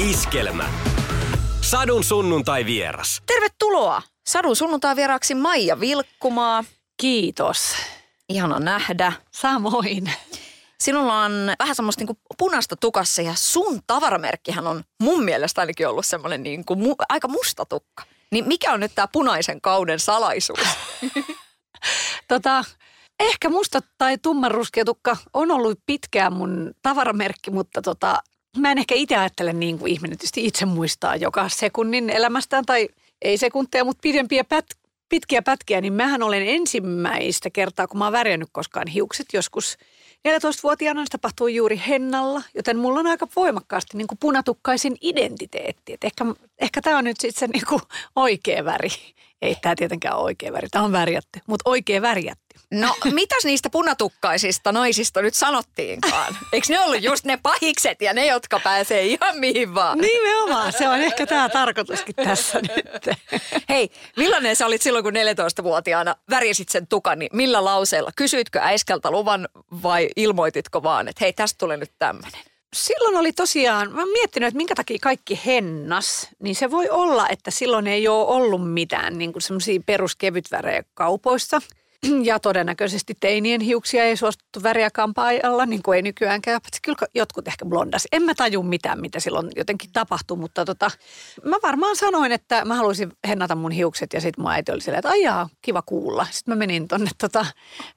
Iskelmä. Sadun sunnuntai vieras. Tervetuloa Sadun sunnuntai vieraaksi Maija Vilkkumaa. Kiitos. Ihana nähdä. Samoin. Sinulla on vähän semmoista niin punaista tukassa ja sun tavaramerkkihän on mun mielestä ainakin ollut semmoinen niin kuin mu- aika musta tukka. Niin mikä on nyt tämä punaisen kauden salaisuus? tota, ehkä musta tai tummanruskea tukka on ollut pitkään mun tavaramerkki, mutta tota, mä en ehkä itse ajattele niin kuin ihminen tietysti itse muistaa joka sekunnin elämästään tai ei sekunteja, mutta pidempiä pät, pitkiä pätkiä, niin mähän olen ensimmäistä kertaa, kun mä oon värjännyt koskaan hiukset joskus 14-vuotiaana, se tapahtui juuri hennalla, joten mulla on aika voimakkaasti niin kuin punatukkaisin identiteetti. Et ehkä, ehkä tämä on nyt sitten se niin kuin oikea väri. Ei tämä tietenkään ole oikea väri, tämä on värjätty, mutta oikea värjätty. No, mitäs niistä punatukkaisista naisista nyt sanottiinkaan? Eikö ne ollut just ne pahikset ja ne, jotka pääsee ihan mihin vaan? Nimenomaan, se on ehkä tämä tarkoituskin tässä nyt. Hei, millainen sä olit silloin, kun 14-vuotiaana värjäsit sen tukan, niin millä lauseella? Kysyitkö äiskältä luvan vai ilmoititko vaan, että hei, tästä tulee nyt tämmöinen? Silloin oli tosiaan, mä oon miettinyt, että minkä takia kaikki hennas, niin se voi olla, että silloin ei ole ollut mitään niin semmoisia peruskevytvärejä kaupoissa – ja todennäköisesti teinien hiuksia ei suostuttu väriä kampaajalla, niin kuin ei nykyäänkään. Kyllä jotkut ehkä blondas. En mä taju mitään, mitä silloin jotenkin tapahtui, mutta tota, mä varmaan sanoin, että mä haluaisin hennata mun hiukset ja sitten mun äiti oli silleen, että ajaa, kiva kuulla. Sitten mä menin tonne, tota,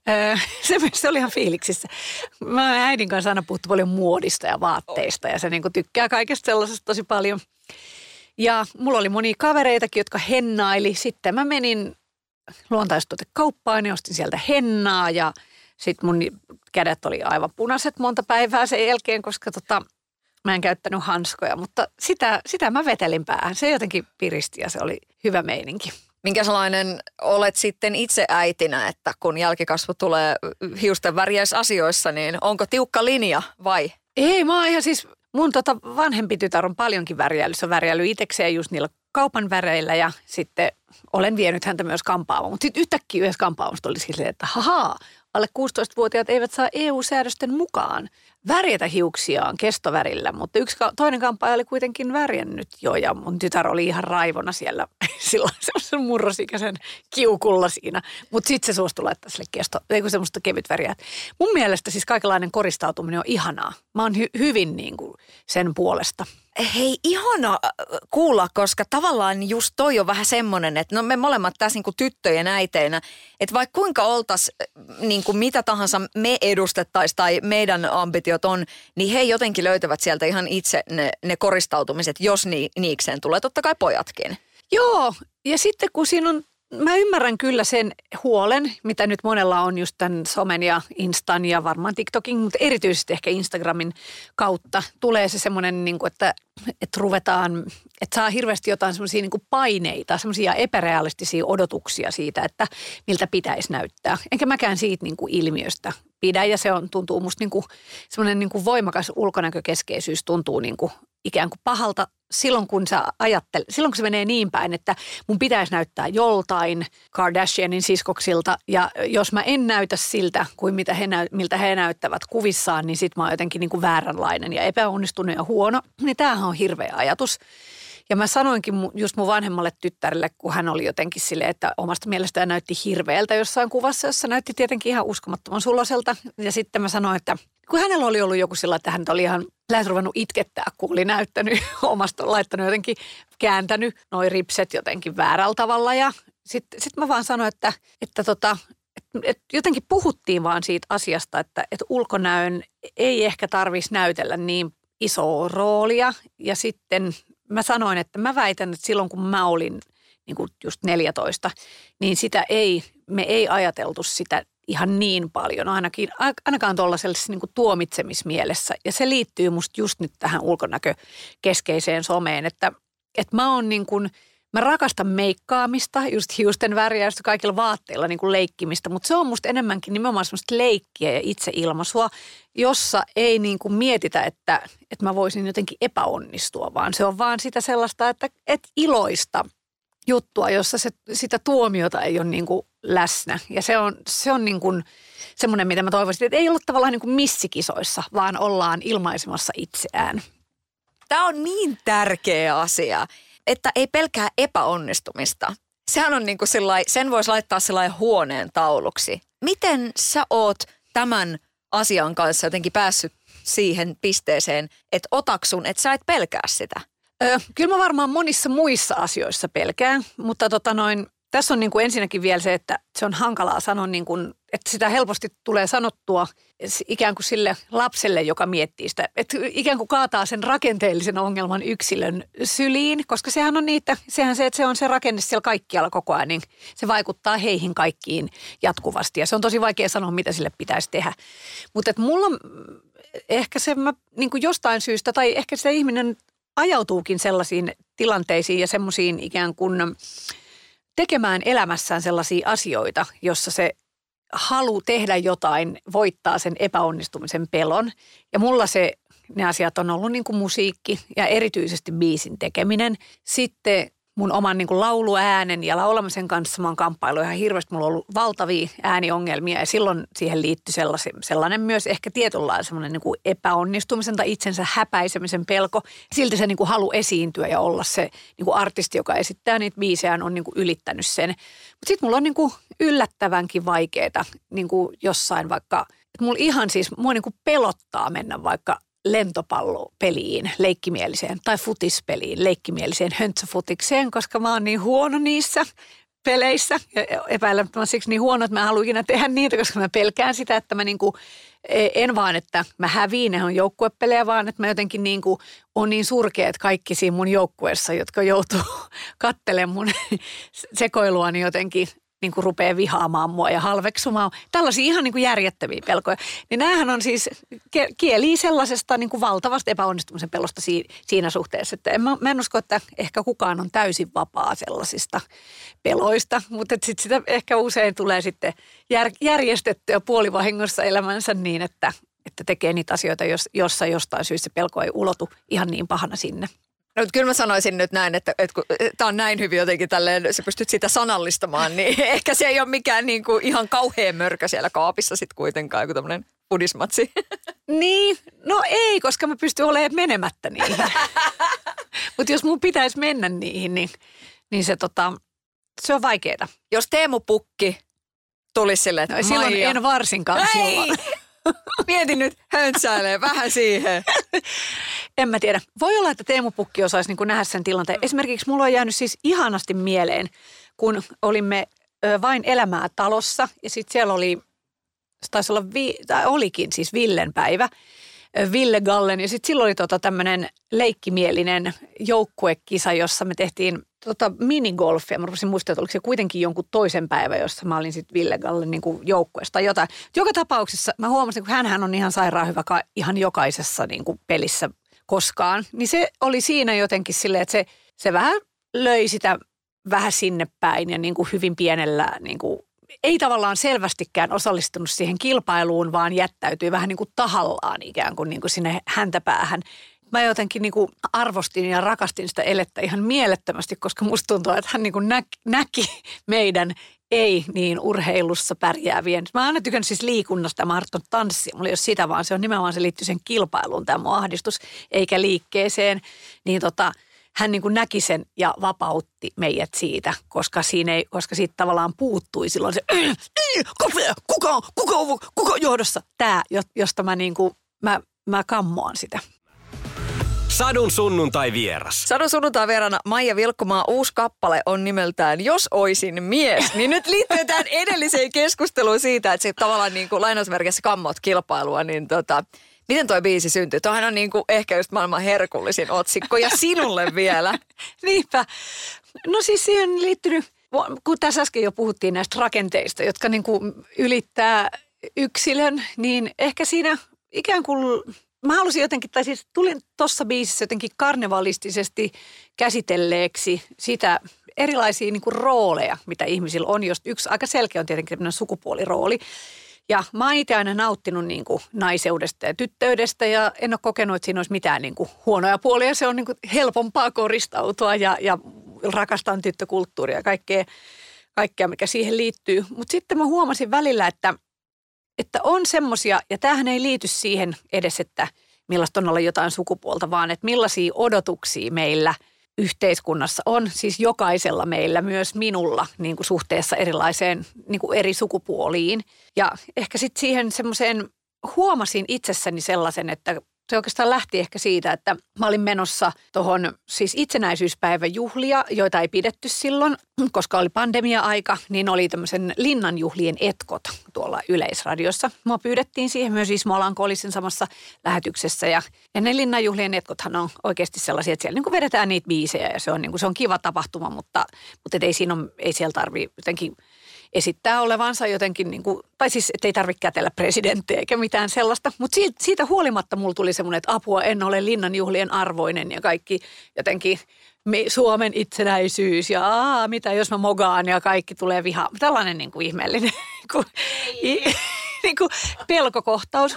se, se oli ihan fiiliksissä. Mä äidin kanssa aina puhuttu paljon muodista ja vaatteista ja se niinku tykkää kaikesta sellaisesta tosi paljon. Ja mulla oli monia kavereitakin, jotka hennaili. Sitten mä menin luontaistuotekauppaan ja ostin sieltä hennaa ja sitten mun kädet oli aivan punaiset monta päivää sen jälkeen, koska tota, mä en käyttänyt hanskoja, mutta sitä, sitä mä vetelin päähän. Se jotenkin piristi ja se oli hyvä meininki. Minkä sellainen olet sitten itse äitinä, että kun jälkikasvu tulee hiusten värjäisasioissa, niin onko tiukka linja vai? Ei, mä oon ihan siis, mun tota vanhempi tytär on paljonkin värjäily. Se on värjäily itsekseen just niillä kaupan väreillä ja sitten olen vienyt häntä myös kampaamaan. Mutta sitten yhtäkkiä yhdessä kampaamassa oli silleen, että hahaa, alle 16-vuotiaat eivät saa EU-säädösten mukaan värjätä hiuksiaan kestovärillä, mutta yksi toinen kampaaja oli kuitenkin värjännyt jo ja mun tytär oli ihan raivona siellä silloin semmoisen murrosikäisen kiukulla siinä. Mutta sitten se suostui laittaa sille kesto, ei semmoista kevyt väriä. Mun mielestä siis kaikenlainen koristautuminen on ihanaa. Mä oon hy- hyvin niin kuin sen puolesta. Hei, ihana äh, kuulla, koska tavallaan just toi on vähän semmoinen, että no me molemmat tässä niin kuin tyttöjen äiteinä, että vaikka kuinka oltas äh, niin kuin mitä tahansa me edustettaisiin tai meidän ambitiot on, niin he jotenkin löytävät sieltä ihan itse ne, ne koristautumiset, jos ni, niikseen tulee, totta kai pojatkin. Joo, ja sitten kun siinä on mä ymmärrän kyllä sen huolen, mitä nyt monella on just tämän somen ja Instan ja varmaan TikTokin, mutta erityisesti ehkä Instagramin kautta tulee se semmoinen, niin kuin, että, että ruvetaan, että saa hirveästi jotain semmoisia niin paineita, semmoisia epärealistisia odotuksia siitä, että miltä pitäisi näyttää. Enkä mäkään siitä niin kuin ilmiöstä pidä ja se on, tuntuu musta niin kuin, semmoinen niin kuin voimakas ulkonäkökeskeisyys tuntuu niin kuin ikään kuin pahalta silloin, kun sä ajattel, silloin kun se menee niin päin, että mun pitäisi näyttää joltain Kardashianin siskoksilta ja jos mä en näytä siltä kuin mitä he miltä he näyttävät kuvissaan, niin sit mä oon jotenkin niin kuin vääränlainen ja epäonnistunut ja huono. Niin tämähän on hirveä ajatus. Ja mä sanoinkin just mun vanhemmalle tyttärelle, kun hän oli jotenkin silleen, että omasta mielestään näytti hirveältä jossain kuvassa, jossa näytti tietenkin ihan uskomattoman suloselta. Ja sitten mä sanoin, että kun hänellä oli ollut joku sillä, että hän oli ihan lähes ruvennut itkettää, kun oli näyttänyt omasta, laittanut jotenkin, kääntänyt noin ripset jotenkin väärällä tavalla. Ja sitten sit mä vaan sanoin, että, että tota, et, et jotenkin puhuttiin vaan siitä asiasta, että et ulkonäön ei ehkä tarvitsisi näytellä niin isoa roolia. Ja sitten mä sanoin, että mä väitän, että silloin kun mä olin niin kuin just 14, niin sitä ei, me ei ajateltu sitä ihan niin paljon, ainakin, ainakaan tuollaisessa niin tuomitsemismielessä. Ja se liittyy musta just nyt tähän ulkonäkökeskeiseen someen, että, että mä oon niin kuin, mä rakastan meikkaamista, just hiusten värjäystä, kaikilla vaatteilla niin kuin leikkimistä, mutta se on musta enemmänkin nimenomaan semmoista leikkiä ja itseilmaisua, jossa ei niin kuin mietitä, että, että mä voisin jotenkin epäonnistua, vaan se on vaan sitä sellaista, että, että iloista juttua, jossa se, sitä tuomiota ei ole niin kuin läsnä. Ja se on, se on niin kuin semmoinen, mitä mä toivoisin, että ei olla tavallaan niin kuin missikisoissa, vaan ollaan ilmaisemassa itseään. Tämä on niin tärkeä asia, että ei pelkää epäonnistumista. Sehän on niin kuin sillai, sen voisi laittaa sellainen huoneen tauluksi. Miten sä oot tämän asian kanssa jotenkin päässyt siihen pisteeseen, että otaksun, että sä et pelkää sitä? Ö, kyllä mä varmaan monissa muissa asioissa pelkään, mutta tota noin, tässä on niin kuin ensinnäkin vielä se, että se on hankalaa sanoa, niin kuin, että sitä helposti tulee sanottua ikään kuin sille lapselle, joka miettii sitä, että ikään kuin kaataa sen rakenteellisen ongelman yksilön syliin, koska sehän on niitä, sehän se, että se on se rakenne siellä kaikkialla koko ajan, niin se vaikuttaa heihin kaikkiin jatkuvasti ja se on tosi vaikea sanoa, mitä sille pitäisi tehdä. Mutta että mulla ehkä se mä, niin kuin jostain syystä, tai ehkä se ihminen ajautuukin sellaisiin tilanteisiin ja semmoisiin ikään kuin tekemään elämässään sellaisia asioita, jossa se halu tehdä jotain voittaa sen epäonnistumisen pelon. Ja mulla se, ne asiat on ollut niin kuin musiikki ja erityisesti biisin tekeminen. Sitten mun oman niin kuin lauluäänen ja laulamisen kanssa mä oon kamppailu ihan hirveästi. Mulla on ollut valtavia ääniongelmia ja silloin siihen liittyi sellainen, sellainen myös ehkä tietynlainen semmoinen niin kuin epäonnistumisen tai itsensä häpäisemisen pelko. Silti se niin kuin halu esiintyä ja olla se niin kuin artisti, joka esittää niitä biisejä, on niin kuin ylittänyt sen. Mutta sitten mulla on niin kuin yllättävänkin vaikeaa niin jossain vaikka, että mulla ihan siis, mua niin kuin pelottaa mennä vaikka lentopallopeliin, leikkimieliseen, tai futispeliin, leikkimieliseen höntsäfutikseen, koska mä oon niin huono niissä peleissä. Ja epäilemättä siksi niin huono, että mä haluan ikinä tehdä niitä, koska mä pelkään sitä, että mä niinku, e, en vaan, että mä häviin, ne on joukkuepelejä, vaan että mä jotenkin niinku on niin surkeat kaikki siinä mun joukkueessa, jotka joutuu kattelemaan mun sekoiluani jotenkin niin kuin rupeaa vihaamaan mua ja halveksumaan. Tällaisia ihan niin kuin järjettäviä pelkoja. Niin näähän on siis, kieli sellaisesta niin kuin valtavasta epäonnistumisen pelosta siinä suhteessa. Että en, mä, mä en usko, että ehkä kukaan on täysin vapaa sellaisista peloista, mutta sitten sitä ehkä usein tulee sitten jär, järjestettyä puolivahingossa elämänsä niin, että, että tekee niitä asioita, jos, jossa jostain syystä pelko ei ulotu ihan niin pahana sinne. No, kyllä mä sanoisin nyt näin, että, että kun tämä on näin hyvin jotenkin tälleen, sä pystyt sitä sanallistamaan, niin ehkä se ei ole mikään niin kuin ihan kauhean mörkä siellä kaapissa sitten kuitenkaan, joku tämmöinen pudismatsi. Niin, no ei, koska mä pystyn olemaan menemättä niihin. Mutta jos mun pitäisi mennä niihin, niin, niin se, tota, se on vaikeeta. Jos Teemu Pukki tulisi silleen, että no, silloin Maija. en varsinkaan Ei! silloin. Mietin nyt, höntsäilee vähän siihen. En mä tiedä. Voi olla, että Teemu Pukki osaisi niin nähdä sen tilanteen. Esimerkiksi mulla on jäänyt siis ihanasti mieleen, kun olimme vain elämää talossa ja sitten siellä oli, taisi olla, vi, tai olikin siis Villen päivä. Ville Gallen ja sitten silloin oli tota tämmöinen leikkimielinen joukkuekisa, jossa me tehtiin tota minigolfia. Mä rupesin muistaa, että oliko se kuitenkin jonkun toisen päivän, jossa mä olin sitten Ville Gallen niin joukkueesta tai jotain. Joka tapauksessa mä huomasin, kun hän on ihan sairaan hyvä ihan jokaisessa niin kuin pelissä koskaan. Niin se oli siinä jotenkin silleen, että se, se vähän löi sitä vähän sinne päin ja niin kuin hyvin pienellä niin kuin ei tavallaan selvästikään osallistunut siihen kilpailuun, vaan jättäytyi vähän niin kuin tahallaan ikään kuin, niin kuin sinne häntäpäähän. Mä jotenkin niin kuin arvostin ja rakastin sitä elettä ihan mielettömästi, koska musta tuntuu, että hän niin kuin näki, näki meidän ei niin urheilussa pärjäävien. Mä aina tykännyt siis liikunnasta, mä harrastan tanssia. Mulla ei ole sitä, vaan se on nimenomaan se liittyy sen kilpailuun, tämä mun ahdistus, eikä liikkeeseen. Niin tota, hän niin kuin näki sen ja vapautti meidät siitä, koska, siinä ei, koska siitä tavallaan puuttui silloin se, kuka, kuka, kuka, kuka johdossa? Tämä, josta mä, niin kuin, mä, mä kammoan sitä. Sadun sunnuntai vieras. Sadun sunnuntai vierana Maija Vilkkumaa uusi kappale on nimeltään Jos oisin mies. Niin nyt liittyy tähän edelliseen keskusteluun siitä, että se tavallaan niin kuin lainausmerkissä kammot kilpailua, niin tota, Miten toi biisi syntyi? Tuohan on niin kuin ehkä just maailman herkullisin otsikko ja sinulle vielä. Niinpä. No siis siihen liittynyt, kun tässä äsken jo puhuttiin näistä rakenteista, jotka niin kuin ylittää yksilön, niin ehkä siinä ikään kuin mä halusin jotenkin, tai siis tulin tuossa biisissä jotenkin karnevalistisesti käsitelleeksi sitä erilaisia niin kuin rooleja, mitä ihmisillä on. Just yksi aika selkeä on tietenkin sukupuolirooli. Ja mä oon itse aina nauttinut niin kuin naiseudesta ja tyttöydestä ja en ole kokenut, että siinä olisi mitään niin kuin huonoja puolia. Se on niin kuin helpompaa koristautua ja, ja rakastan tyttökulttuuria ja kaikkea, kaikkea, mikä siihen liittyy. Mutta sitten mä huomasin välillä, että, että on semmoisia, ja tämähän ei liity siihen edes, että millaista on olla jotain sukupuolta, vaan että millaisia odotuksia meillä yhteiskunnassa on, siis jokaisella meillä, myös minulla, niin kuin suhteessa erilaiseen niin kuin eri sukupuoliin. Ja ehkä sitten siihen semmoiseen huomasin itsessäni sellaisen, että se oikeastaan lähti ehkä siitä, että mä olin menossa tuohon siis itsenäisyyspäivän juhlia, joita ei pidetty silloin, koska oli pandemia-aika, niin oli tämmöisen linnanjuhlien etkot tuolla Yleisradiossa. Mua pyydettiin siihen myös Ismo Alanko oli sen samassa lähetyksessä ja, ja ne linnanjuhlien etkothan on oikeasti sellaisia, että siellä niin kuin vedetään niitä biisejä ja se on, niin kuin, se on kiva tapahtuma, mutta, mutta ei, siinä ole, ei siellä tarvitse jotenkin – esittää olevansa jotenkin, niin kuin, tai siis että ei tarvitse kätellä presidenttiä eikä mitään sellaista. Mutta siitä, siitä huolimatta mulla tuli semmoinen, että apua en ole linnanjuhlien arvoinen ja kaikki jotenkin Suomen itsenäisyys ja aa, mitä jos mä mogaan ja kaikki tulee viha. Tällainen niin kuin ihmeellinen niin kuin, niin kuin pelkokohtaus.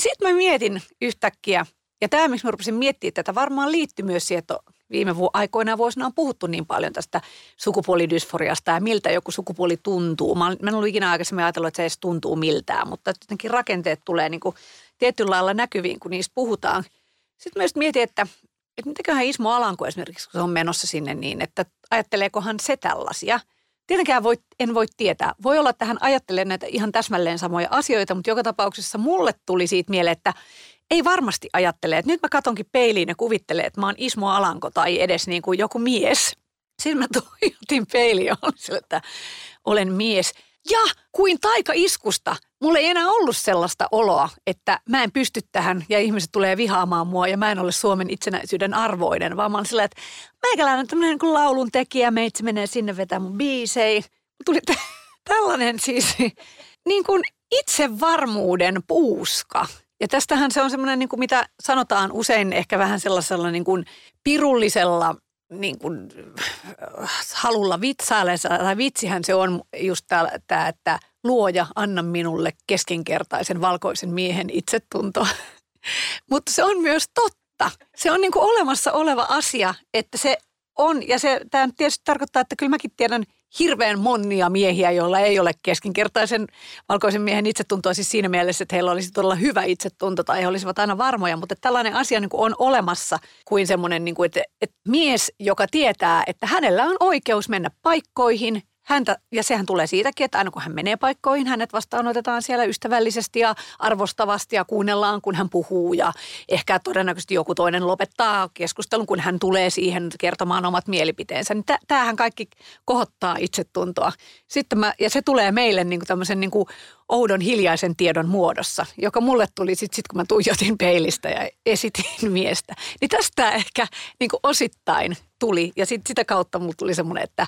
Sitten mä mietin yhtäkkiä, ja tämä, miksi mä rupesin miettimään tätä, varmaan liittyy myös siihen, että viime vu- aikoina vuosina on puhuttu niin paljon tästä sukupuolidysforiasta ja miltä joku sukupuoli tuntuu. Mä, en ollut ikinä aikaisemmin ajatellut, että se edes tuntuu miltään, mutta jotenkin rakenteet tulee niin kuin tietyllä lailla näkyviin, kun niistä puhutaan. Sitten myös mietin, että, että mitäköhän Ismo Alanko esimerkiksi, kun se on menossa sinne niin, että ajatteleekohan se tällaisia. Tietenkään voi, en voi tietää. Voi olla, että hän ajattelee näitä ihan täsmälleen samoja asioita, mutta joka tapauksessa mulle tuli siitä mieleen, että ei varmasti ajattele, että nyt mä katonkin peiliin ja kuvittelen, että mä oon Ismo Alanko tai edes niin kuin joku mies. Sitten mä tuijotin peiliin ja sille, että olen mies. Ja kuin taika iskusta, mulla ei enää ollut sellaista oloa, että mä en pysty tähän ja ihmiset tulee vihaamaan mua ja mä en ole Suomen itsenäisyyden arvoinen, vaan mä olen sillä, että meikäläinen on tämmöinen kuin laulun tekijä, meitsi menee sinne vetää mun biisei. Tuli t- tällainen siis niin kuin itsevarmuuden puuska ja tästähän se on semmoinen, niin kuin mitä sanotaan usein ehkä vähän sellaisella niin kuin pirullisella niin kuin, äh, halulla vitsailla, tai vitsihän se on just tämä, että luoja, anna minulle keskinkertaisen valkoisen miehen itsetunto. Mutta se on myös totta. Se on niin kuin olemassa oleva asia, että se on, ja se, tämä tietysti tarkoittaa, että kyllä mäkin tiedän hirveän monia miehiä, joilla ei ole keskinkertaisen valkoisen miehen itsetuntoa. Siis siinä mielessä, että heillä olisi todella hyvä itsetunto tai he olisivat aina varmoja, mutta tällainen asia niin kuin on olemassa kuin semmoinen, niin kuin, että, että mies, joka tietää, että hänellä on oikeus mennä paikkoihin, häntä, ja sehän tulee siitäkin, että aina kun hän menee paikkoihin, hänet vastaanotetaan siellä ystävällisesti ja arvostavasti ja kuunnellaan, kun hän puhuu. Ja ehkä todennäköisesti joku toinen lopettaa keskustelun, kun hän tulee siihen kertomaan omat mielipiteensä. Niin tämähän kaikki kohottaa itsetuntoa. Sitten mä, ja se tulee meille niin kuin tämmöisen niin kuin oudon hiljaisen tiedon muodossa, joka mulle tuli sitten, sit, kun mä tuijotin peilistä ja esitin miestä. Niin tästä ehkä niin kuin osittain tuli. Ja sit sitä kautta mulle tuli semmoinen, että,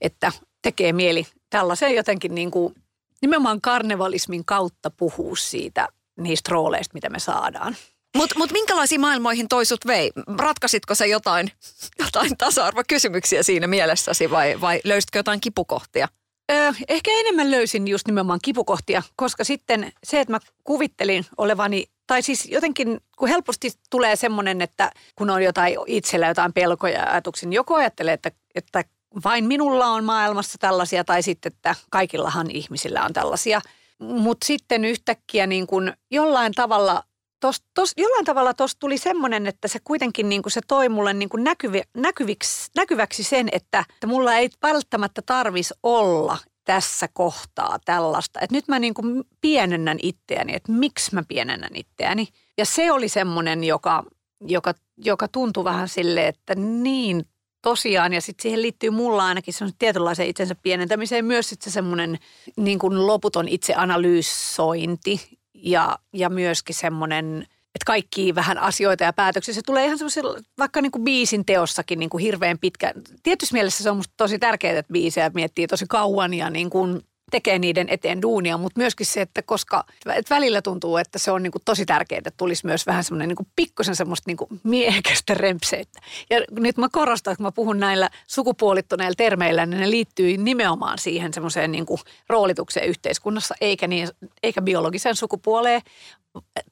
että tekee mieli tällaisen jotenkin niin kuin nimenomaan karnevalismin kautta puhua siitä niistä rooleista, mitä me saadaan. Mutta mut minkälaisiin maailmoihin toisut vei? Ratkaisitko se jotain, jotain tasa-arvokysymyksiä siinä mielessäsi vai, vai löysitkö jotain kipukohtia? Öö, ehkä enemmän löysin just nimenomaan kipukohtia, koska sitten se, että mä kuvittelin olevani, tai siis jotenkin, kun helposti tulee semmoinen, että kun on jotain itsellä jotain pelkoja ja ajatuksia, niin joku ajattelee, että, että vain minulla on maailmassa tällaisia tai sitten, että kaikillahan ihmisillä on tällaisia. Mutta sitten yhtäkkiä niin kun jollain tavalla tos, tos, jollain tavalla tuossa tuli semmoinen, että se kuitenkin niin kuin se toi mulle niin kuin näkyvi, näkyviksi, näkyväksi sen, että, että mulla ei välttämättä tarvis olla tässä kohtaa tällaista. Että nyt mä niin pienennän itseäni, että miksi mä pienennän itseäni. Ja se oli semmoinen, joka, joka, joka tuntui vähän silleen, että niin tosiaan, ja sitten siihen liittyy mulla ainakin semmoisen tietynlaisen itsensä pienentämiseen myös sitten se semmoinen niin kuin loputon itseanalyysointi ja, ja myöskin semmoinen, että kaikki vähän asioita ja päätöksiä. Se tulee ihan semmoisella, vaikka niin kuin biisin teossakin niin kuin hirveän pitkä. Tietysti mielessä se on musta tosi tärkeää, että biisejä miettii tosi kauan ja niin kuin tekee niiden eteen duunia, mutta myöskin se, että koska että välillä tuntuu, että se on niin kuin tosi tärkeää, että tulisi myös vähän semmoinen niin pikkusen semmoista niin miehekästä rempseitä. Ja nyt mä korostan, että mä puhun näillä sukupuolittuneilla termeillä, niin ne liittyy nimenomaan siihen semmoiseen niin kuin roolitukseen yhteiskunnassa, eikä, niin, eikä biologiseen sukupuoleen,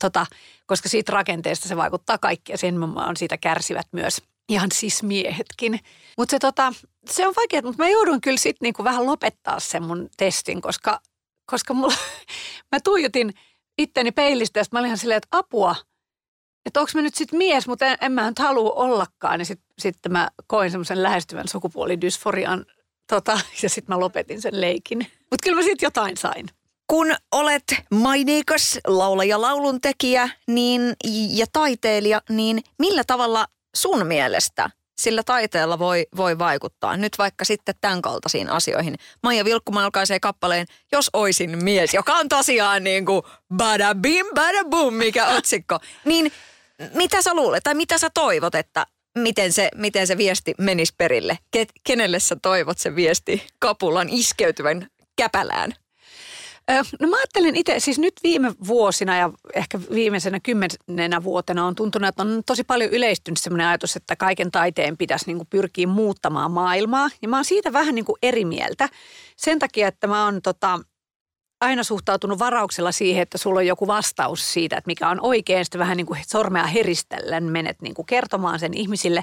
tota, koska siitä rakenteesta se vaikuttaa kaikkia. Sen on siitä kärsivät myös ihan siis miehetkin. Mutta se, tota, se on vaikeaa, mutta mä joudun kyllä sitten niinku vähän lopettaa sen mun testin, koska, koska mulla, mä tuijotin itteni peilistä ja mä olin ihan silleen, että apua, että onko mä nyt sitten mies, mutta en, en mä nyt halua ollakaan. Ja sitten sit mä koin semmoisen lähestyvän sukupuolidysforian tota, ja sitten mä lopetin sen leikin. Mutta kyllä mä sitten jotain sain. Kun olet maineikas laulaja, lauluntekijä niin, ja taiteilija, niin millä tavalla sun mielestä sillä taiteella voi, voi vaikuttaa. Nyt vaikka sitten tämän kaltaisiin asioihin. Maija Vilkkuma alkaisee kappaleen Jos oisin mies, joka on tosiaan niin kuin bada bim, bada boom, mikä otsikko. Niin mitä sä luulet tai mitä sä toivot, että miten se, miten se viesti menisi perille? Ke, kenelle sä toivot se viesti kapulan iskeytyvän käpälään? No mä ajattelen itse, siis nyt viime vuosina ja ehkä viimeisenä kymmenenä vuotena on tuntunut, että on tosi paljon yleistynyt sellainen ajatus, että kaiken taiteen pitäisi niin pyrkiä muuttamaan maailmaa. Ja mä oon siitä vähän niin eri mieltä. Sen takia, että mä oon tota, aina suhtautunut varauksella siihen, että sulla on joku vastaus siitä, että mikä on oikein. Sitten vähän niin kuin sormea heristellen menet niin kuin kertomaan sen ihmisille.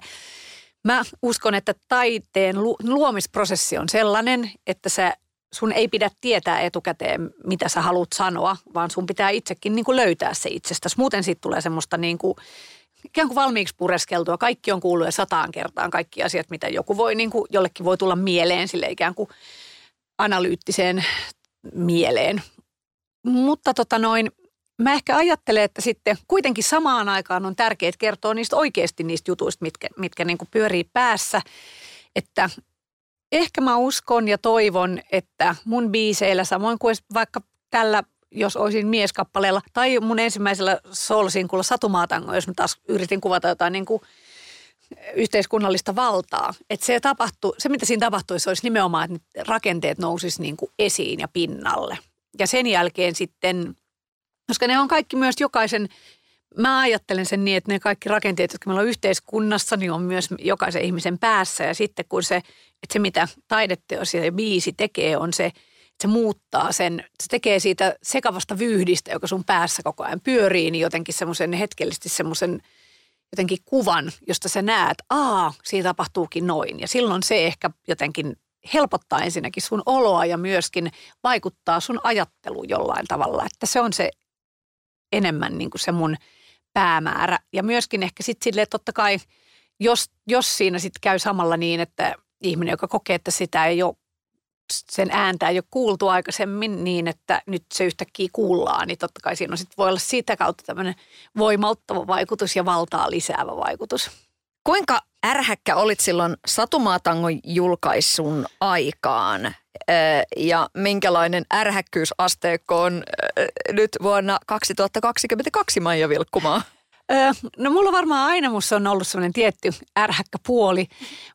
Mä uskon, että taiteen luomisprosessi on sellainen, että sä sun ei pidä tietää etukäteen, mitä sä haluat sanoa, vaan sun pitää itsekin niin kuin löytää se itsestäsi. Muuten siitä tulee semmoista niin kuin, ikään kuin valmiiksi pureskeltua. Kaikki on kuullut jo sataan kertaan, kaikki asiat, mitä joku voi, niin kuin, jollekin voi tulla mieleen sille ikään kuin analyyttiseen mieleen. Mutta tota noin, mä ehkä ajattelen, että sitten kuitenkin samaan aikaan on tärkeää kertoa niistä oikeasti niistä jutuista, mitkä, mitkä niin kuin pyörii päässä. Että ehkä mä uskon ja toivon, että mun biiseillä, samoin kuin vaikka tällä jos olisin mieskappaleella, tai mun ensimmäisellä soul-sinkulla Satumaatango, jos mä taas yritin kuvata jotain niin kuin yhteiskunnallista valtaa. Että se, tapahtu, se, mitä siinä tapahtuisi, olisi nimenomaan, että rakenteet nousisi niin kuin esiin ja pinnalle. Ja sen jälkeen sitten, koska ne on kaikki myös jokaisen mä ajattelen sen niin, että ne kaikki rakenteet, jotka meillä on yhteiskunnassa, niin on myös jokaisen ihmisen päässä. Ja sitten kun se, että se mitä taideteos ja biisi tekee, on se, että se muuttaa sen, se tekee siitä sekavasta vyyhdistä, joka sun päässä koko ajan pyörii, niin jotenkin semmoisen hetkellisesti semmoisen jotenkin kuvan, josta sä näet, aa, siinä tapahtuukin noin. Ja silloin se ehkä jotenkin helpottaa ensinnäkin sun oloa ja myöskin vaikuttaa sun ajatteluun jollain tavalla. Että se on se enemmän niin kuin se mun – päämäärä. Ja myöskin ehkä sitten silleen, totta kai, jos, jos siinä sitten käy samalla niin, että ihminen, joka kokee, että sitä ei ole, sen ääntä ei ole kuultu aikaisemmin niin, että nyt se yhtäkkiä kuullaan, niin totta kai siinä on sit voi olla sitä kautta tämmöinen voimauttava vaikutus ja valtaa lisäävä vaikutus. Kuinka ärhäkkä olit silloin Satumaatangon julkaisun aikaan? ja minkälainen ärhäkkyysasteekko on nyt vuonna 2022 Maija Vilkkumaa? No mulla varmaan aina musta on ollut semmoinen tietty ärhäkkä puoli,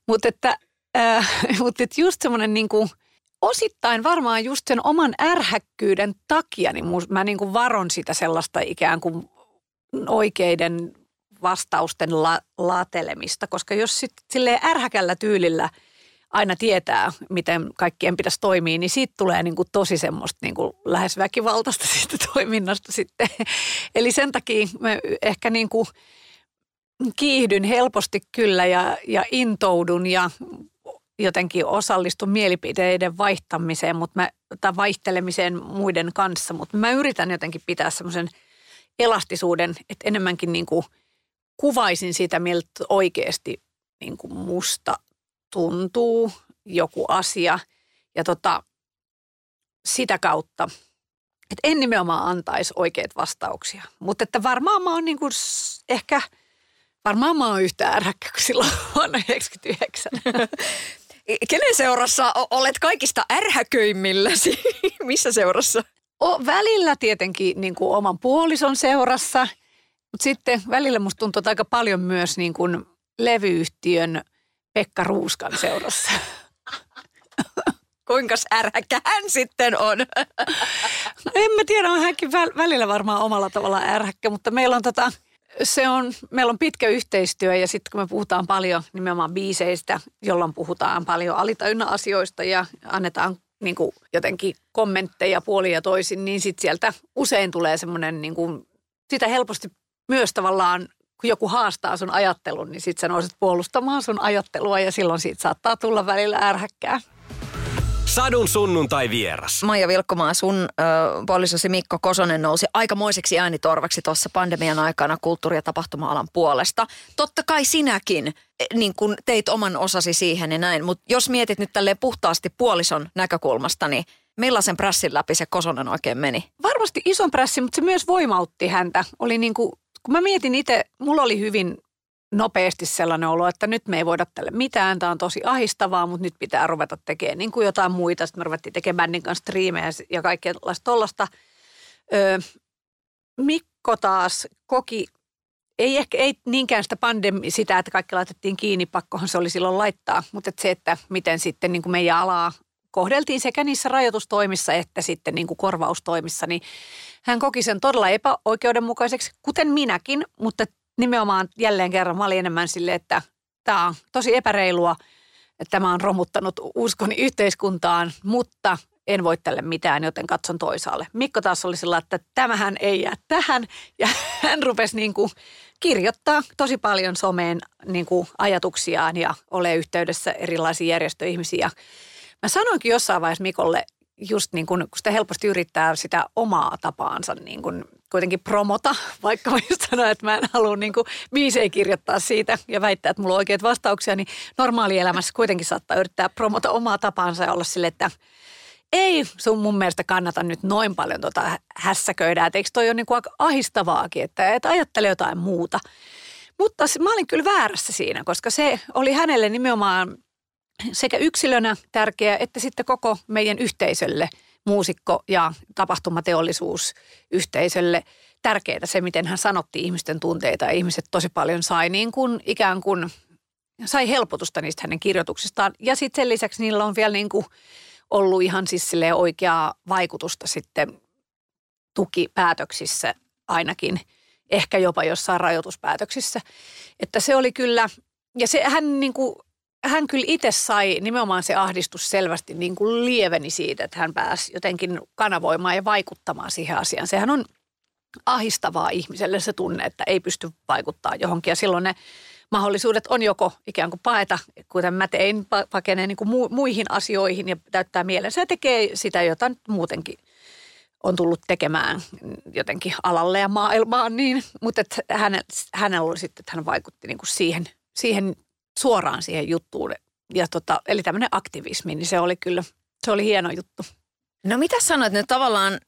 mutta että, äh, mutta että just semmoinen niin kuin, osittain varmaan just sen oman ärhäkkyyden takia, niin mä niin kuin varon sitä sellaista ikään kuin oikeiden vastausten la, laatelemista, koska jos sitten silleen ärhäkällä tyylillä – aina tietää, miten kaikkien pitäisi toimia, niin siitä tulee niin kuin tosi semmoista niin kuin lähes väkivaltaista siitä toiminnasta sitten. Eli sen takia mä ehkä niin kuin kiihdyn helposti kyllä ja, ja intoudun ja jotenkin osallistun mielipiteiden vaihtamiseen mutta mä, tai vaihtelemiseen muiden kanssa, mutta mä yritän jotenkin pitää semmoisen elastisuuden, että enemmänkin niin kuin kuvaisin sitä, miltä oikeasti niin kuin musta tuntuu joku asia ja tota, sitä kautta, että en nimenomaan antaisi oikeita vastauksia. Mutta että varmaan mä oon niin kuin ehkä, varmaan mä oon yhtä ärhäkkä kuin silloin vuonna 99. Kenen seurassa olet kaikista ärhäköimmilläsi? Missä seurassa? O, välillä tietenkin niin kuin oman puolison seurassa, mutta sitten välillä musta tuntuu että aika paljon myös niin kuin levyyhtiön Pekka Ruuskan seurassa. Kuinka ärhäkkä hän sitten on? No en mä tiedä, on hänkin välillä varmaan omalla tavalla ärhäkkä, mutta meillä on, tota, se on, meillä on pitkä yhteistyö ja sitten kun me puhutaan paljon nimenomaan biiseistä, jolloin puhutaan paljon alitajunnan asioista ja annetaan niin kuin jotenkin kommentteja puolia ja toisin, niin sitten sieltä usein tulee semmoinen, niin kuin, sitä helposti myös tavallaan kun joku haastaa sun ajattelun, niin sit sä nouset puolustamaan sun ajattelua ja silloin siitä saattaa tulla välillä ärhäkkää. Sadun sunnuntai vieras. Maija Vilkkomaa, sun ö, puolisosi Mikko Kosonen nousi aikamoiseksi äänitorveksi tuossa pandemian aikana kulttuuri- ja tapahtuma-alan puolesta. Totta kai sinäkin e, niin kun teit oman osasi siihen ja näin, mutta jos mietit nyt tälleen puhtaasti puolison näkökulmasta, niin millaisen prässin läpi se Kosonen oikein meni? Varmasti ison prässi, mutta se myös voimautti häntä. Oli niin kuin, kun mä mietin itse, mulla oli hyvin nopeasti sellainen olo, että nyt me ei voida tälle mitään, tämä on tosi ahistavaa, mutta nyt pitää ruveta tekemään niin kuin jotain muita. Sitten me ruvettiin tekemään bändin kanssa striimejä ja kaikenlaista tollasta. Öö, Mikko taas koki, ei ehkä ei niinkään sitä pandemi, sitä, että kaikki laitettiin kiinni, pakkohan se oli silloin laittaa, mutta että se, että miten sitten niin kuin meidän alaa kohdeltiin sekä niissä rajoitustoimissa että sitten niin kuin korvaustoimissa, niin hän koki sen todella epäoikeudenmukaiseksi, kuten minäkin, mutta nimenomaan jälleen kerran mä olin enemmän silleen, että tämä on tosi epäreilua, että tämä on romuttanut uskoni yhteiskuntaan, mutta en voi tälle mitään, joten katson toisaalle. Mikko taas oli sillä, että tämähän ei jää tähän ja hän rupesi niin kuin kirjoittaa tosi paljon someen niin kuin ajatuksiaan ja ole yhteydessä erilaisiin järjestöihmisiin. Mä sanoinkin jossain vaiheessa Mikolle just niin kuin, kun sitä helposti yrittää sitä omaa tapaansa niin kuin kuitenkin promota, vaikka mä just sanoin, että mä en halua niin kuin biisejä kirjoittaa siitä ja väittää, että mulla on oikeat vastauksia, niin normaalielämässä kuitenkin saattaa yrittää promota omaa tapaansa ja olla sille, että ei sun mun mielestä kannata nyt noin paljon tota hässäköidä, että eikö toi ole niin kuin ahistavaakin, että, että ajattele jotain muuta. Mutta mä olin kyllä väärässä siinä, koska se oli hänelle nimenomaan sekä yksilönä tärkeä että sitten koko meidän yhteisölle, muusikko- ja tapahtumateollisuusyhteisölle tärkeää se, miten hän sanotti ihmisten tunteita. Ihmiset tosi paljon sai niin kuin ikään kuin, sai helpotusta niistä hänen kirjoituksistaan. Ja sitten sen lisäksi niillä on vielä niin kuin ollut ihan siis oikeaa vaikutusta sitten tukipäätöksissä ainakin, ehkä jopa jossain rajoituspäätöksissä. Että se oli kyllä, ja se hän niin kuin hän kyllä itse sai nimenomaan se ahdistus selvästi niin kuin lieveni siitä, että hän pääsi jotenkin kanavoimaan ja vaikuttamaan siihen asiaan. Sehän on ahistavaa ihmiselle se tunne, että ei pysty vaikuttaa johonkin ja silloin ne mahdollisuudet on joko ikään kuin paeta, kuten mä tein, pakenee niin kuin muihin asioihin ja täyttää mielensä ja tekee sitä, jota nyt muutenkin on tullut tekemään jotenkin alalle ja maailmaan, niin, mutta että hänellä, hänellä oli sitten, että hän vaikutti niin kuin siihen, siihen suoraan siihen juttuun. Ja tota, eli tämmöinen aktivismi, niin se oli kyllä, se oli hieno juttu. No mitä sanoit nyt tavallaan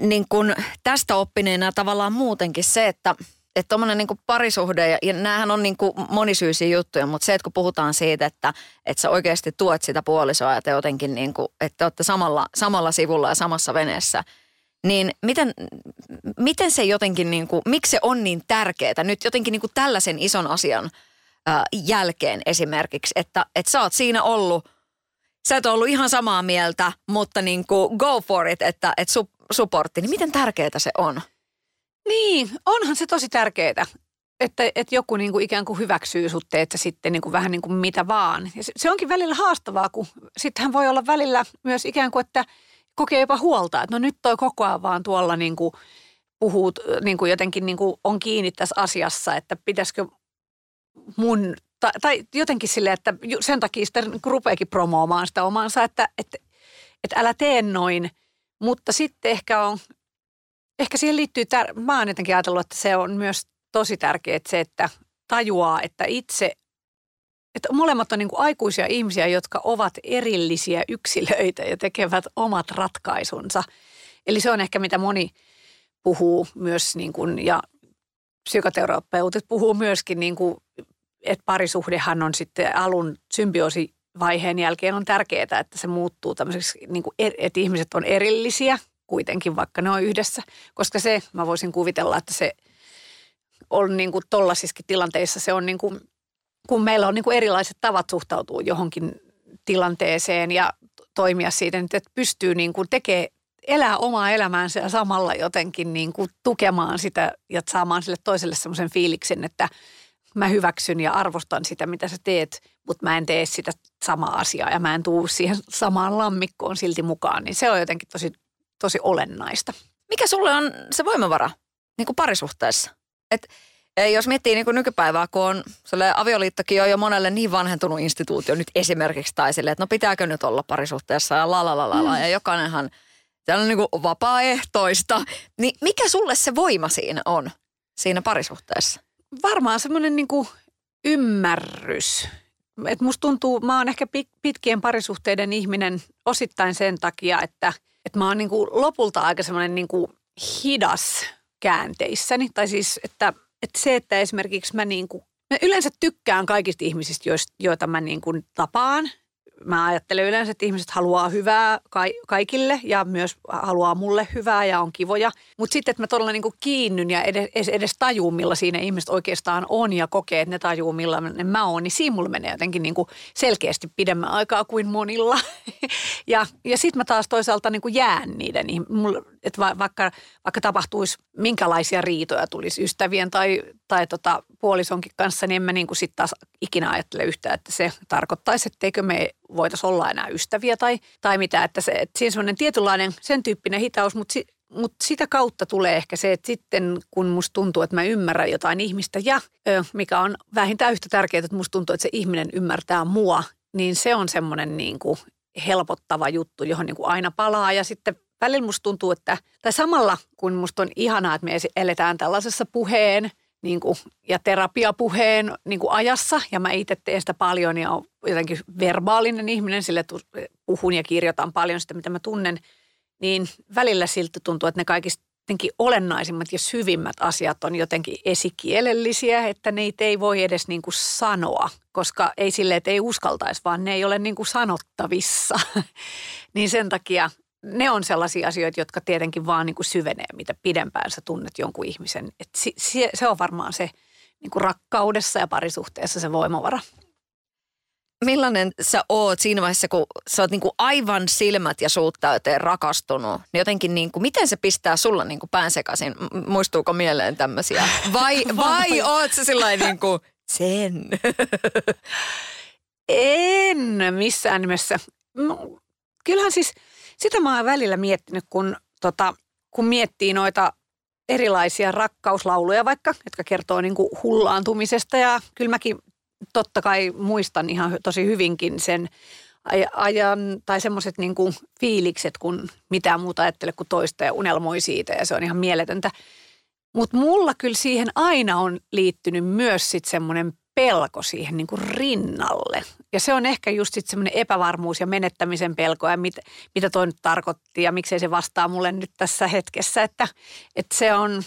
niin kuin tästä oppineena tavallaan muutenkin se, että että tuommoinen niin parisuhde, ja, ja näähän on niin kuin monisyisiä juttuja, mutta se, että kun puhutaan siitä, että, että sä oikeasti tuet sitä puolisoa ja te jotenkin niin kuin, että te olette samalla, samalla sivulla ja samassa veneessä, niin miten, miten se jotenkin, niin kuin, miksi se on niin tärkeää nyt jotenkin niin kuin tällaisen ison asian – jälkeen esimerkiksi, että, että sä oot siinä ollut, sä et ollut ihan samaa mieltä, mutta niin kuin go for it, että, että su, supportti, niin miten tärkeää se on? Niin, onhan se tosi tärkeää, että, että joku niin kuin ikään kuin hyväksyy sut, teet sitten niin kuin vähän niin kuin mitä vaan. Ja se, se onkin välillä haastavaa, kun sittenhän voi olla välillä myös ikään kuin, että kokee jopa huolta, että no nyt toi koko ajan vaan tuolla niin kuin puhuu niin kuin jotenkin niin kuin on kiinni tässä asiassa, että pitäisikö mun, tai, tai jotenkin silleen, että sen takia sitten niin rupeekin promoomaan sitä omaansa, että, että, että älä tee noin. Mutta sitten ehkä on, ehkä siihen liittyy, tär- mä oon jotenkin ajatellut, että se on myös tosi tärkeää se, että tajuaa, että itse, että molemmat on niin kuin aikuisia ihmisiä, jotka ovat erillisiä yksilöitä ja tekevät omat ratkaisunsa. Eli se on ehkä mitä moni puhuu myös niin kuin, ja psykoterapeutit puhuu myöskin, niin kuin, että parisuhdehan on sitten alun symbioosivaiheen jälkeen on tärkeää, että se muuttuu tämmöiseksi, niin kuin, että ihmiset on erillisiä kuitenkin, vaikka ne on yhdessä. Koska se, mä voisin kuvitella, että se on niin kuin tollaisissakin tilanteissa, se on niin kuin, kun meillä on niin kuin erilaiset tavat suhtautua johonkin tilanteeseen ja toimia siitä, että pystyy niin kuin tekemään elää omaa elämäänsä ja samalla jotenkin niin kuin tukemaan sitä ja saamaan sille toiselle semmoisen fiiliksen, että mä hyväksyn ja arvostan sitä, mitä sä teet, mutta mä en tee sitä samaa asiaa ja mä en tuu siihen samaan lammikkoon silti mukaan, niin se on jotenkin tosi, tosi olennaista. Mikä sulle on se voimavara niin kuin parisuhteessa? Et Ja jos miettii niin kuin nykypäivää, kun on avioliittokin on jo monelle niin vanhentunut instituutio nyt esimerkiksi tai sille, että no pitääkö nyt olla parisuhteessa ja la la la la, la mm. ja jokainenhan se on niin kuin vapaaehtoista. Niin mikä sulle se voima siinä on, siinä parisuhteessa? Varmaan semmoinen niin ymmärrys. Et musta tuntuu, mä oon ehkä pitkien parisuhteiden ihminen osittain sen takia, että, että mä oon niin kuin lopulta aika semmoinen niin hidas käänteissäni. Tai siis, että, että se, että esimerkiksi mä niin kuin, mä yleensä tykkään kaikista ihmisistä, joita mä niin kuin tapaan – mä ajattelen yleensä, että ihmiset haluaa hyvää kaikille ja myös haluaa mulle hyvää ja on kivoja. Mutta sitten, että mä todella niin kiinnyn ja edes, edes tajuu, millä siinä ihmiset oikeastaan on ja kokee, että ne tajuu, millainen mä oon, niin siinä mulla menee jotenkin niin selkeästi pidemmän aikaa kuin monilla. ja ja sitten mä taas toisaalta niin jään niiden, että vaikka, vaikka tapahtuisi minkälaisia riitoja tulisi ystävien tai, tai tota puolisonkin kanssa, niin en mä niin sitten taas ikinä ajattele yhtään, että se tarkoittaisi, etteikö me voitaisiin olla enää ystäviä tai, tai mitä. Että, se, että siinä on tietynlainen sen tyyppinen hitaus, mutta, si, mutta sitä kautta tulee ehkä se, että sitten kun musta tuntuu, että mä ymmärrän jotain ihmistä ja mikä on vähintään yhtä tärkeää, että musta tuntuu, että se ihminen ymmärtää mua, niin se on semmoinen niin kuin helpottava juttu, johon niin kuin aina palaa ja sitten välillä musta tuntuu, että tai samalla kun musta on ihanaa, että me eletään tällaisessa puheen – niin kuin, ja terapiapuheen niin kuin ajassa. Ja mä itse teen sitä paljon ja olen jotenkin verbaalinen ihminen, sille puhun ja kirjoitan paljon sitä, mitä mä tunnen. Niin välillä siltä tuntuu, että ne kaikista jotenkin olennaisimmat ja syvimmät asiat on jotenkin esikielellisiä, että ne ei voi edes niin kuin sanoa, koska ei sille, että ei uskaltaisi, vaan ne ei ole niin kuin sanottavissa. niin sen takia ne on sellaisia asioita, jotka tietenkin vaan niin kuin syvenee, mitä pidempään sä tunnet jonkun ihmisen. Et se, se on varmaan se niin kuin rakkaudessa ja parisuhteessa se voimavara. Millainen sä oot siinä vaiheessa, kun sä oot niin kuin aivan silmät ja suut täyteen rakastunut? Niin jotenkin niin kuin, miten se pistää sulla niin kuin pään sekaisin? Muistuuko mieleen tämmöisiä? Vai, vai oot sä sillä niin kuin sen? en missään nimessä. No, kyllähän siis – sitä mä oon välillä miettinyt, kun, tota, kun miettii noita erilaisia rakkauslauluja vaikka, jotka kertoo niin kuin hullaantumisesta. Ja kyllä mäkin totta kai muistan ihan tosi hyvinkin sen ajan tai semmoiset niin fiilikset, kun mitään muuta ajattele kuin toista ja unelmoi siitä ja se on ihan mieletöntä. Mutta mulla kyllä siihen aina on liittynyt myös sitten semmoinen pelko siihen niin kuin rinnalle. Ja se on ehkä just sitten semmoinen epävarmuus ja menettämisen pelko ja mit, mitä toi nyt tarkoitti ja miksei se vastaa mulle nyt tässä hetkessä. Että, että se, on,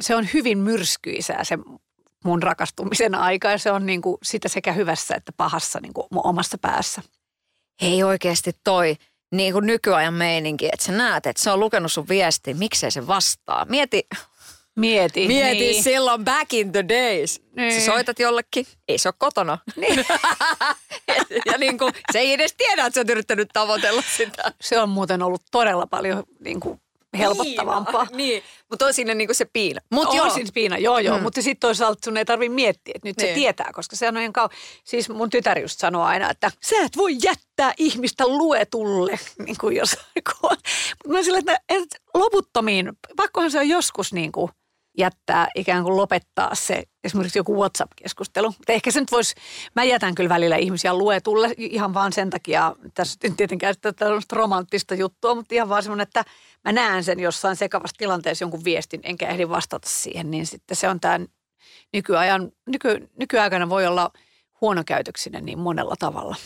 se on hyvin myrskyisää se mun rakastumisen aika ja se on niin kuin sitä sekä hyvässä että pahassa niin kuin omassa päässä. Hei oikeasti toi niin kuin nykyajan meininki, että sä näet, että se on lukenut sun viesti, miksei se vastaa. Mieti, Mieti. Mieti niin. silloin back in the days. Niin. Sä soitat jollekin, ei se ole kotona. Niin. ja niin kuin, se ei edes tiedä, että sä oot yrittänyt tavoitella sitä. Se on muuten ollut todella paljon niin kuin helpottavampaa. Niin, niin. mutta on siinä niinku se piina. Mut on joo. siinä piina, joo joo, mm. mutta sitten toisaalta sun ei tarvi miettiä, että nyt niin. se tietää, koska se on ihan kau... Siis mun tytär just sanoo aina, että sä et voi jättää ihmistä luetulle, niin kuin jos... mutta mä sillä, että, että loputtomiin, pakkohan se on joskus niin kuin jättää ikään kuin lopettaa se esimerkiksi joku WhatsApp-keskustelu. Mutta ehkä se nyt voisi, mä jätän kyllä välillä ihmisiä luetulle ihan vaan sen takia, tässä nyt tietenkään tällaista romanttista juttua, mutta ihan vaan semmoinen, että mä näen sen jossain sekavassa tilanteessa jonkun viestin, enkä ehdi vastata siihen, niin sitten se on tämä nykyajan, nyky, nykyaikana voi olla huonokäytöksinen niin monella tavalla.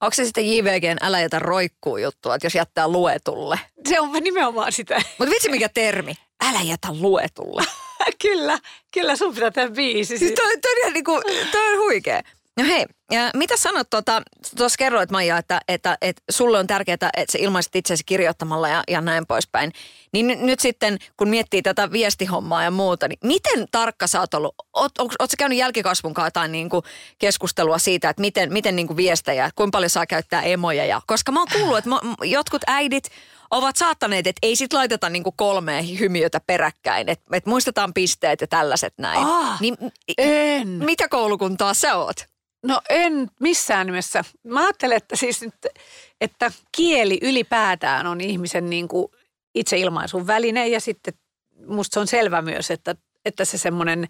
Onko se sitten JVGn älä jätä roikkuu juttua, että jos jättää luetulle? Se on nimenomaan sitä. Mutta vitsi mikä termi älä jätä luetulle. kyllä, kyllä sun pitää tehdä biisi. Siis toi, toi, toi, niinku, toi on huikea. No hei, ja mitä sanot, tuota, tuossa kerroit Maija, että, että, että sulle on tärkeää, että sä ilmaisit itseäsi kirjoittamalla ja, ja näin poispäin. Niin nyt, nyt sitten, kun miettii tätä viestihommaa ja muuta, niin miten tarkka sä oot ollut? Oot, oot, oot sä käynyt jälkikasvun kanssa jotain niin kuin keskustelua siitä, että miten, miten niin kuin viestejä, kuinka paljon saa käyttää emoja? Ja, koska mä oon kuullut, että jotkut äidit ovat saattaneet, että ei sit laiteta niinku kolmea hymiötä peräkkäin, että et muistetaan pisteet ja tällaiset näin. Ah, niin, en. Mitä koulukuntaa sä oot? No en missään nimessä. Mä ajattelen, että siis nyt, että kieli ylipäätään on ihmisen niin kuin itseilmaisun väline ja sitten musta se on selvä myös, että, että se semmoinen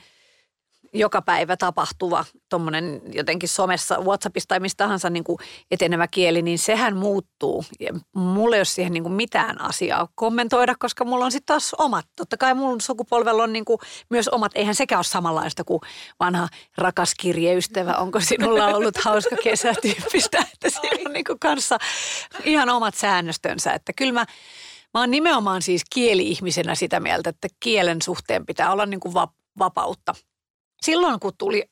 joka päivä tapahtuva tuommoinen jotenkin somessa, Whatsappissa tai mistä tahansa niin kuin etenevä kieli, niin sehän muuttuu. Ja mulla ei ole siihen niin kuin mitään asiaa kommentoida, koska mulla on sitten taas omat. Totta kai mun sukupolvella on niin kuin myös omat, eihän sekään ole samanlaista kuin vanha rakas kirjeystävä, onko sinulla ollut hauska kesä tyyppistä, että siinä on niin kuin kanssa ihan omat säännöstönsä. Että kyllä mä, mä oon nimenomaan siis kieli-ihmisenä sitä mieltä, että kielen suhteen pitää olla niin kuin vapautta silloin kun tuli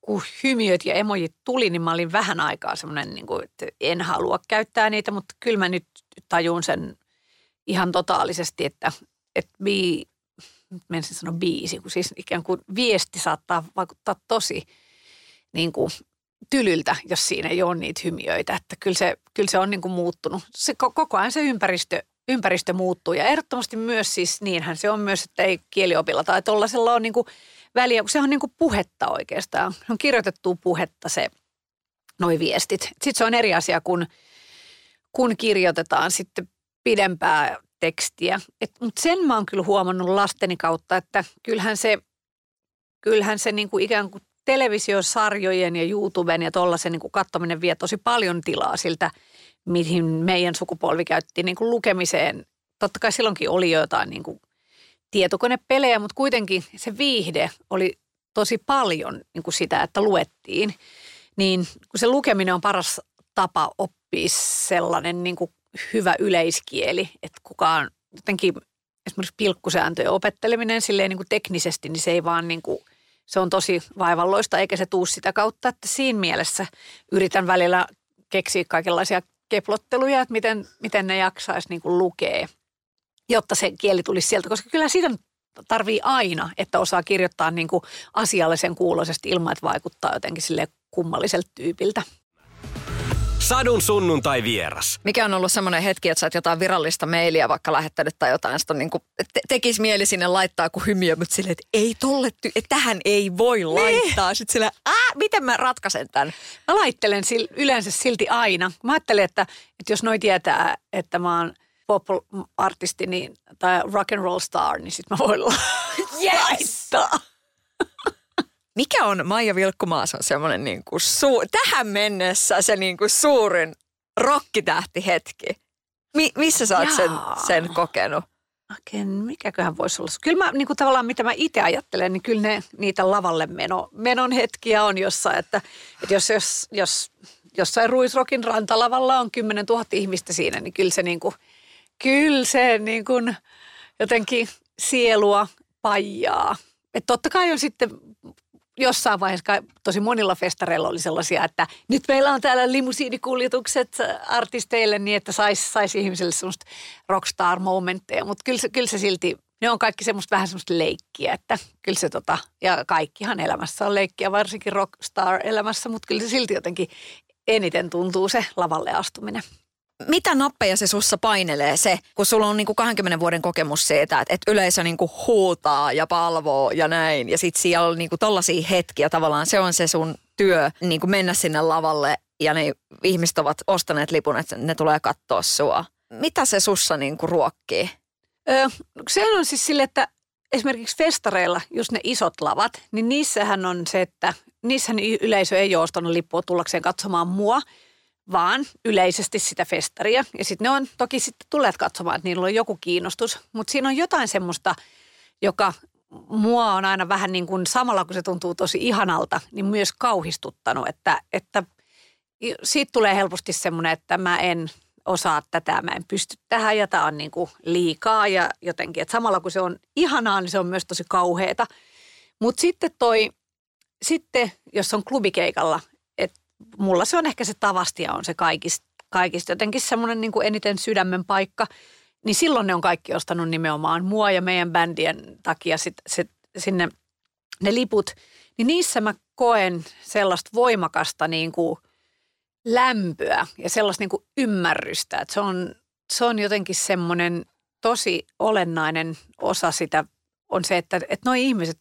kun hymiöt ja emojit tuli, niin mä olin vähän aikaa semmoinen, niin kuin, että en halua käyttää niitä, mutta kyllä mä nyt tajun sen ihan totaalisesti, että, että bi, menisin sanoa biisi, kun siis ikään kuin viesti saattaa vaikuttaa tosi niin kuin tylyltä, jos siinä ei ole niitä hymiöitä. Että kyllä se, kyllä se on niin kuin muuttunut. Se, koko ajan se ympäristö, ympäristö muuttuu ja ehdottomasti myös siis niinhän se on myös, että ei kieliopilla tai tuollaisella on niin kuin – väliä, kun se on niin kuin puhetta oikeastaan. Se on kirjoitettu puhetta se, noi viestit. Sitten se on eri asia, kun, kun kirjoitetaan sitten pidempää tekstiä. Mutta sen mä oon kyllä huomannut lasteni kautta, että kyllähän se, kyllähän se niin kuin ikään kuin televisiosarjojen ja YouTuben ja tuollaisen niin katsominen vie tosi paljon tilaa siltä, mihin meidän sukupolvi käytti niin kuin lukemiseen. Totta kai silloinkin oli jo jotain niin kuin tietokonepelejä, mutta kuitenkin se viihde oli tosi paljon niin kuin sitä, että luettiin. Niin kun se lukeminen on paras tapa oppia sellainen niin kuin hyvä yleiskieli, että kukaan jotenkin esimerkiksi pilkkusääntöjen opetteleminen silleen niin kuin teknisesti, niin se ei vaan niin kuin, se on tosi vaivalloista eikä se tuu sitä kautta, että siinä mielessä yritän välillä keksiä kaikenlaisia keplotteluja, että miten, miten ne jaksaisi niin kuin lukea – jotta se kieli tulisi sieltä, koska kyllä siitä tarvii aina, että osaa kirjoittaa niin kuin asiallisen kuuloisesti ilman, että vaikuttaa jotenkin sille kummalliselta tyypiltä. Sadun sunnuntai vieras. Mikä on ollut semmoinen hetki, että sä oot jotain virallista mailia vaikka lähettänyt tai jotain, sitä niin kuin te- tekis mieli sinne laittaa kuin hymiö, mutta silleen, että ei tolle, ty- että tähän ei voi niin. laittaa. Sitten sillä, äh, miten mä ratkaisen tämän? Mä laittelen sil- yleensä silti aina. Mä ajattelen, että, että jos noi tietää, että mä oon – pop-artisti niin, tai rock and roll star, niin sitten mä voin yes! laittaa. Mikä on Maija Vilkkumaas on semmoinen niin kuin suu, tähän mennessä se niin kuin suurin rokkitähtihetki? Mi- missä sä oot sen, sen kokenut? Oikein, mikäköhän voisi olla? Kyllä mä niin kuin tavallaan mitä mä itse ajattelen, niin kyllä ne, niitä lavalle meno, menon hetkiä on jossain, että, että jos, jos, jos jossain Ruisrokin rantalavalla on 10 000 ihmistä siinä, niin kyllä se niin kuin – Kyllä se niin kuin jotenkin sielua pajaa. Et totta kai on sitten jossain vaiheessa tosi monilla festareilla oli sellaisia, että nyt meillä on täällä limusiinikuljetukset artisteille niin, että saisi sais ihmisille semmoista rockstar-momentteja. Mutta kyllä, kyllä se silti, ne on kaikki semmoista vähän semmoista leikkiä, että kyllä se tota, ja kaikkihan elämässä on leikkiä, varsinkin rockstar-elämässä, mutta kyllä se silti jotenkin eniten tuntuu se lavalle astuminen mitä nappeja se sussa painelee se, kun sulla on niinku 20 vuoden kokemus siitä, että, että yleisö niinku huutaa ja palvoo ja näin. Ja sitten siellä on niinku tollaisia hetkiä tavallaan. Se on se sun työ niinku mennä sinne lavalle ja ne ihmiset ovat ostaneet lipun, että ne tulee katsoa sua. Mitä se sussa niinku ruokkii? Öö, se on siis sille, että esimerkiksi festareilla, just ne isot lavat, niin niissähän on se, että niissähän yleisö ei ole ostanut lippua tullakseen katsomaan mua – vaan yleisesti sitä festaria. Ja sitten ne on toki sitten tulleet katsomaan, että niillä on joku kiinnostus, mutta siinä on jotain semmoista, joka mua on aina vähän niin kuin samalla kun se tuntuu tosi ihanalta, niin myös kauhistuttanut, että, että siitä tulee helposti semmoinen, että mä en osaa tätä, mä en pysty tähän ja tämä on niin kuin liikaa ja jotenkin, että samalla kun se on ihanaa, niin se on myös tosi kauheata. Mutta sitten toi, sitten jos on klubikeikalla, mulla se on ehkä se tavastia on se kaikista, kaikista jotenkin semmoinen niin kuin eniten sydämen paikka. Niin silloin ne on kaikki ostanut nimenomaan mua ja meidän bändien takia sit, sit, sinne ne liput. Niin niissä mä koen sellaista voimakasta niin kuin lämpöä ja sellaista niin kuin ymmärrystä. Että se, on, se on jotenkin semmoinen tosi olennainen osa sitä on se, että, että noi ihmiset,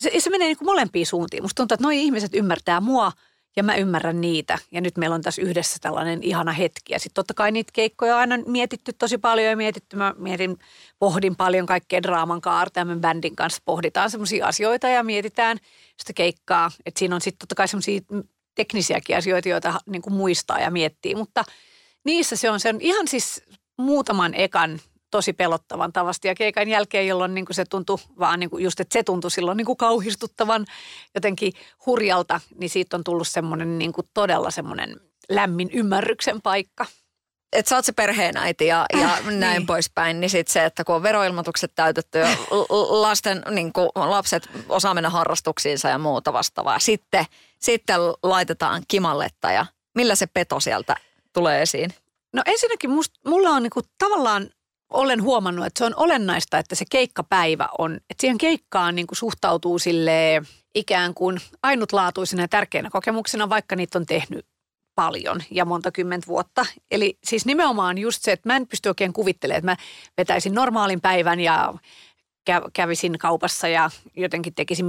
se, se menee niin kuin molempiin suuntiin. Musta tuntuu, että noi ihmiset ymmärtää mua – ja mä ymmärrän niitä. Ja nyt meillä on tässä yhdessä tällainen ihana hetki. Ja sitten totta kai niitä keikkoja on aina mietitty tosi paljon ja mietitty. Mä mietin, pohdin paljon kaikkea draaman kaarta ja me bändin kanssa pohditaan semmoisia asioita ja mietitään sitä keikkaa. Että siinä on sitten totta kai semmoisia teknisiäkin asioita, joita niin kuin muistaa ja miettii. Mutta niissä se on sen ihan siis muutaman ekan tosi pelottavan tavasti. Ja keikan jälkeen, jolloin niin kuin se tuntui vaan niin kuin just, että se tuntui silloin niin kuin kauhistuttavan jotenkin hurjalta, niin siitä on tullut semmoinen niin kuin todella semmoinen lämmin ymmärryksen paikka. Että sä oot se perheenäiti ja, ja äh, näin niin. poispäin, niin sitten se, että kun on veroilmoitukset täytetty ja lasten, niin kuin, lapset osaa mennä harrastuksiinsa ja muuta vastaavaa. Sitten, sitten laitetaan kimalletta ja millä se peto sieltä tulee esiin? No ensinnäkin must, mulla on niin kuin, tavallaan olen huomannut, että se on olennaista, että se keikkapäivä on, että siihen keikkaan niin kuin suhtautuu sille ikään kuin ainutlaatuisena ja tärkeänä kokemuksena, vaikka niitä on tehnyt paljon ja monta kymmentä vuotta. Eli siis nimenomaan just se, että mä en pysty oikein kuvittelemaan, että mä vetäisin normaalin päivän ja kävisin kaupassa ja jotenkin tekisin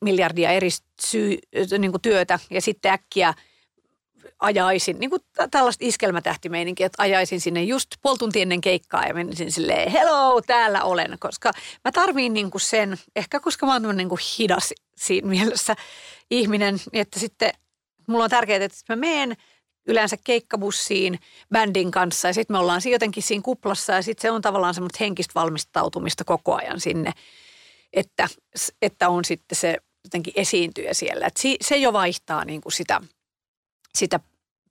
miljardia eri syy, niin kuin työtä ja sitten äkkiä – ajaisin, niin kuin tällaista iskelmätähtimeininkiä, että ajaisin sinne just puoli tuntia ennen keikkaa ja menisin silleen, hello, täällä olen, koska mä tarviin niin kuin sen, ehkä koska mä oon niin kuin hidas siinä mielessä ihminen, että sitten mulla on tärkeää, että mä menen yleensä keikkabussiin bändin kanssa ja sitten me ollaan jotenkin siinä kuplassa ja sitten se on tavallaan semmoista henkistä valmistautumista koko ajan sinne, että, että on sitten se jotenkin esiintyjä siellä. Et se jo vaihtaa niin kuin sitä – sitä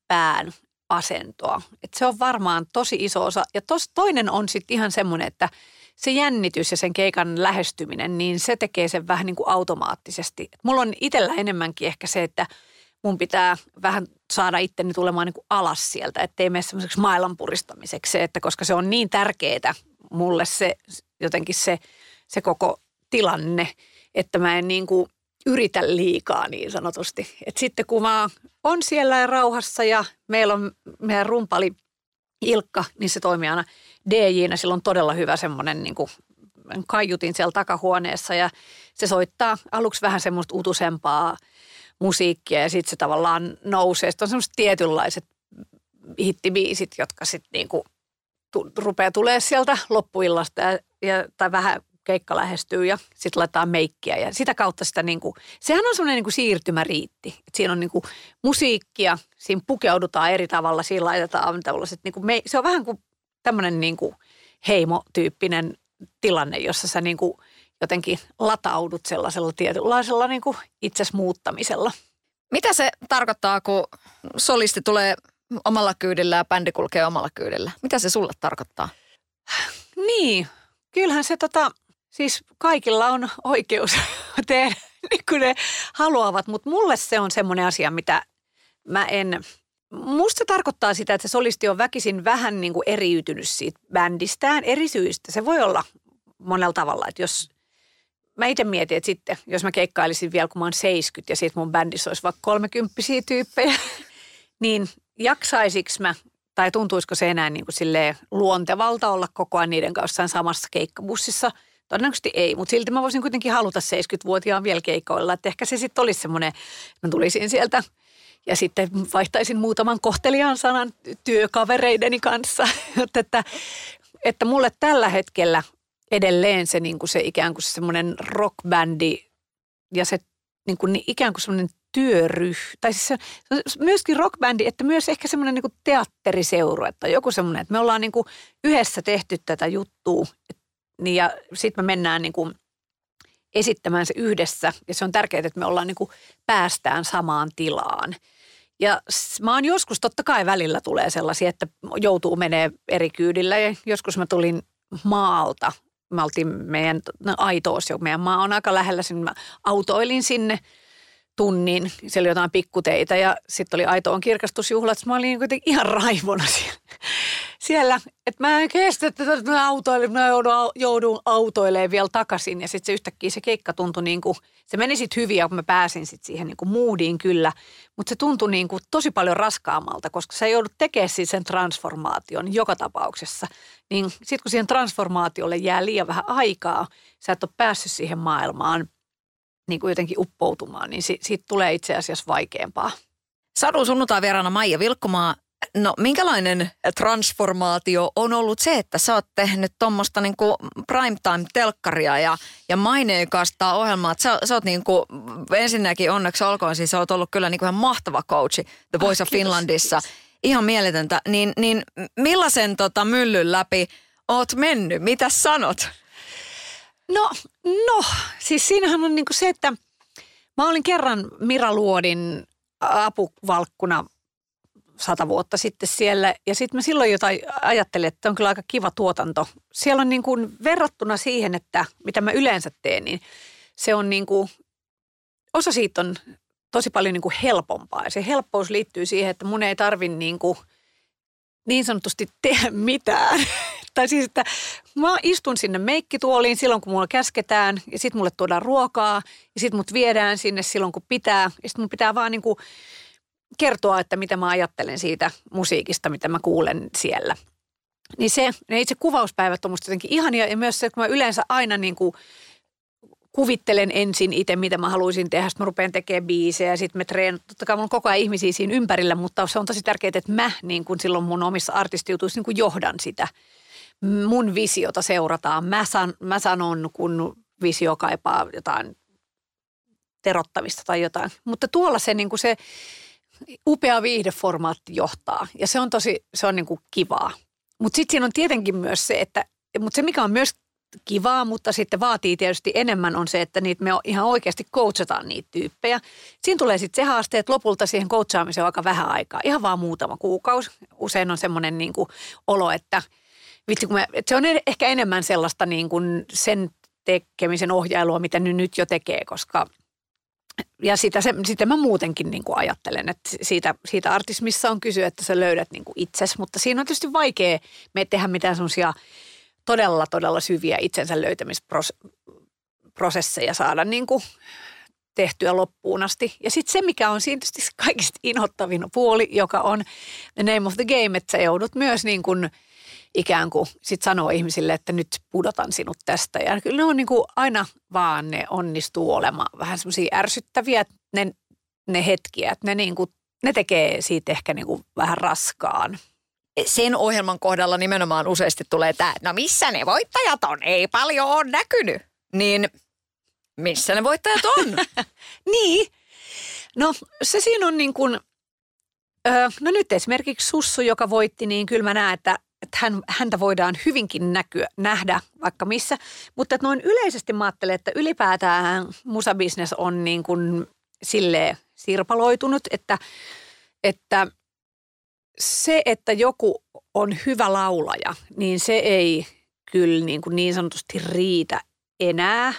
pään asentoa. Et se on varmaan tosi iso osa. Ja tos, toinen on sitten ihan semmoinen, että se jännitys ja sen keikan lähestyminen, niin se tekee sen vähän niin kuin automaattisesti. Et mulla on itsellä enemmänkin ehkä se, että mun pitää vähän saada itteni tulemaan niin kuin alas sieltä, ettei mene semmoiseksi maailman puristamiseksi se, että koska se on niin tärkeää mulle se jotenkin se, se koko tilanne, että mä en niin kuin yritä liikaa niin sanotusti. Et sitten kun mä on siellä rauhassa ja meillä on meidän rumpali Ilkka, niin se toimii aina DJnä. Sillä on todella hyvä semmoinen niin kuin kaiutin siellä takahuoneessa ja se soittaa aluksi vähän semmoista utusempaa musiikkia ja sitten se tavallaan nousee. Sitten on semmoiset tietynlaiset hittibiisit, jotka sitten niin kuin rupeaa tulee sieltä loppuillasta ja, ja, tai vähän keikka lähestyy ja sitten laitetaan meikkiä ja sitä kautta sitä niin kuin, sehän on semmoinen niin kuin siirtymäriitti. Et siinä on niin kuin musiikkia, siinä pukeudutaan eri tavalla, siinä laitetaan tällaiset niin kuin me, se on vähän kuin tämmöinen niin kuin heimotyyppinen tilanne, jossa sä niin kuin jotenkin lataudut sellaisella tietynlaisella niin kuin itses muuttamisella. Mitä se tarkoittaa, kun solisti tulee omalla kyydillä ja bändi kulkee omalla kyydillä? Mitä se sulle tarkoittaa? Niin, kyllähän se tota, Siis kaikilla on oikeus tehdä niin kuin ne haluavat, mutta mulle se on semmoinen asia, mitä mä en... Musta se tarkoittaa sitä, että se solisti on väkisin vähän niin kuin eriytynyt siitä bändistään eri syistä. Se voi olla monella tavalla, että jos mä itse mietin, että sitten jos mä keikkailisin vielä kun mä oon 70 ja siitä mun bändissä olisi vaikka 30 tyyppejä, niin jaksaisiks mä tai tuntuisiko se enää niin kuin luontevalta olla koko ajan niiden kanssa samassa keikkabussissa – Todennäköisesti ei, mutta silti mä voisin kuitenkin haluta 70-vuotiaan vielä keikoilla. Että ehkä se sitten olisi semmoinen, että mä tulisin sieltä ja sitten vaihtaisin muutaman kohteliaan sanan työkavereideni kanssa. että, että mulle tällä hetkellä edelleen se, niin kuin se ikään kuin semmoinen rockbändi ja se niin kuin ikään kuin semmoinen työryh, tai siis se, myöskin rockbändi, että myös ehkä semmoinen niin teatteriseuru, että joku semmoinen, että me ollaan niin kuin yhdessä tehty tätä juttua, että niin ja sitten me mennään niin kuin esittämään se yhdessä ja se on tärkeää, että me ollaan niin kuin päästään samaan tilaan. Ja mä oon joskus, totta kai välillä tulee sellaisia, että joutuu menee eri kyydillä ja joskus mä tulin maalta. Me oltiin meidän no, aitoos, jo meidän maa on aika lähellä, sinne mä autoilin sinne tunnin, siellä oli jotain pikkuteitä ja sitten oli aitoon kirkastusjuhlat. Mä olin kuitenkin ihan raivona siellä siellä, että mä en kestä, että mä autoilen, mä joudun, joudun autoilemaan vielä takaisin. Ja sitten se yhtäkkiä se keikka tuntui niin kuin, se meni sitten hyvin ja mä pääsin sitten siihen niin kuin moodiin kyllä. Mutta se tuntui niin kuin tosi paljon raskaammalta, koska sä joudut tekemään siis sen transformaation joka tapauksessa. Niin sitten kun siihen transformaatiolle jää liian vähän aikaa, sä et ole päässyt siihen maailmaan niin kuin jotenkin uppoutumaan, niin si- siitä tulee itse asiassa vaikeampaa. Sadun sunnuntai vieraana Maija Vilkkumaa. No minkälainen transformaatio on ollut se, että sä oot tehnyt tuommoista niinku primetime-telkkaria ja, ja maineikasta ohjelmaa. Sä, sä oot niinku, ensinnäkin onneksi olkoon, siis sä oot ollut kyllä niinku ihan mahtava coachi The Voice Ah, of kiitos, Finlandissa. kiitos. Ihan mieletöntä. Niin, niin millaisen tota myllyn läpi oot mennyt? Mitä sanot? No, no, siis siinähän on niinku se, että mä olin kerran Mira Luodin apuvalkkuna sata vuotta sitten siellä. Ja sitten mä silloin jotain ajattelin, että on kyllä aika kiva tuotanto. Siellä on niin kuin verrattuna siihen, että mitä mä yleensä teen, niin se on niin kuin, osa siitä on tosi paljon niin kuin helpompaa. Ja se helppous liittyy siihen, että mun ei tarvi niin, kuin niin sanotusti tehdä mitään. tai siis, että mä istun sinne meikkituoliin silloin, kun mulla käsketään ja sitten mulle tuodaan ruokaa ja sitten mut viedään sinne silloin, kun pitää. Ja sitten mun pitää vaan niin kuin kertoa, että mitä mä ajattelen siitä musiikista, mitä mä kuulen siellä. Niin se, ne itse kuvauspäivät on musta jotenkin ihania ja myös se, kun mä yleensä aina niin kuin kuvittelen ensin itse, mitä mä haluaisin tehdä. Sitten mä rupean tekemään biisejä ja sitten me treenat. Totta kai mulla on koko ajan ihmisiä siinä ympärillä, mutta se on tosi tärkeää, että mä niin kuin silloin mun omissa artistijutuissa niin kuin johdan sitä. Mun visiota seurataan. Mä, san, mä sanon, kun visio kaipaa jotain terottamista tai jotain. Mutta tuolla se, niin se upea viihdeformaatti johtaa ja se on tosi, se on niin kuin kivaa. Mutta sitten siinä on tietenkin myös se, että, mutta se mikä on myös kivaa, mutta sitten vaatii tietysti enemmän on se, että niitä me ihan oikeasti coachataan niitä tyyppejä. Siinä tulee sitten se haaste, että lopulta siihen coachaamiseen on aika vähän aikaa, ihan vaan muutama kuukausi. Usein on semmoinen niin kuin olo, että vitsi kun me, että se on ehkä enemmän sellaista niin kuin sen tekemisen ohjailua, mitä nyt jo tekee, koska ja sitä, se, sitä mä muutenkin niin kuin ajattelen, että siitä, siitä artismissa on kysyä, että sä löydät niin kuin itses, mutta siinä on tietysti vaikea me tehdä mitään semmoisia todella, todella syviä itsensä löytämisprosesseja saada niin kuin tehtyä loppuun asti. Ja sitten se, mikä on siinä tietysti kaikista inhottavin puoli, joka on the name of the game, että sä joudut myös niin kuin ikään kuin sit sanoo ihmisille, että nyt pudotan sinut tästä. Ja kyllä ne on niin kuin aina vaan ne onnistuu olemaan vähän semmoisia ärsyttäviä, ne, ne hetkiä, että ne, niin kuin, ne tekee siitä ehkä niin kuin vähän raskaan. Sen ohjelman kohdalla nimenomaan useasti tulee tämä, no missä ne voittajat on? Ei paljon ole näkynyt. Niin missä ne voittajat on? Niin. No se siinä on niin kuin, öö, no nyt esimerkiksi Sussu, joka voitti, niin kyllä mä näen, että, että hän, häntä voidaan hyvinkin näkyä, nähdä vaikka missä. Mutta noin yleisesti mä ajattelen, että ylipäätään musabisnes on niin kuin silleen sirpaloitunut, että, että se, että joku on hyvä laulaja, niin se ei kyllä niin, kuin niin sanotusti riitä enää.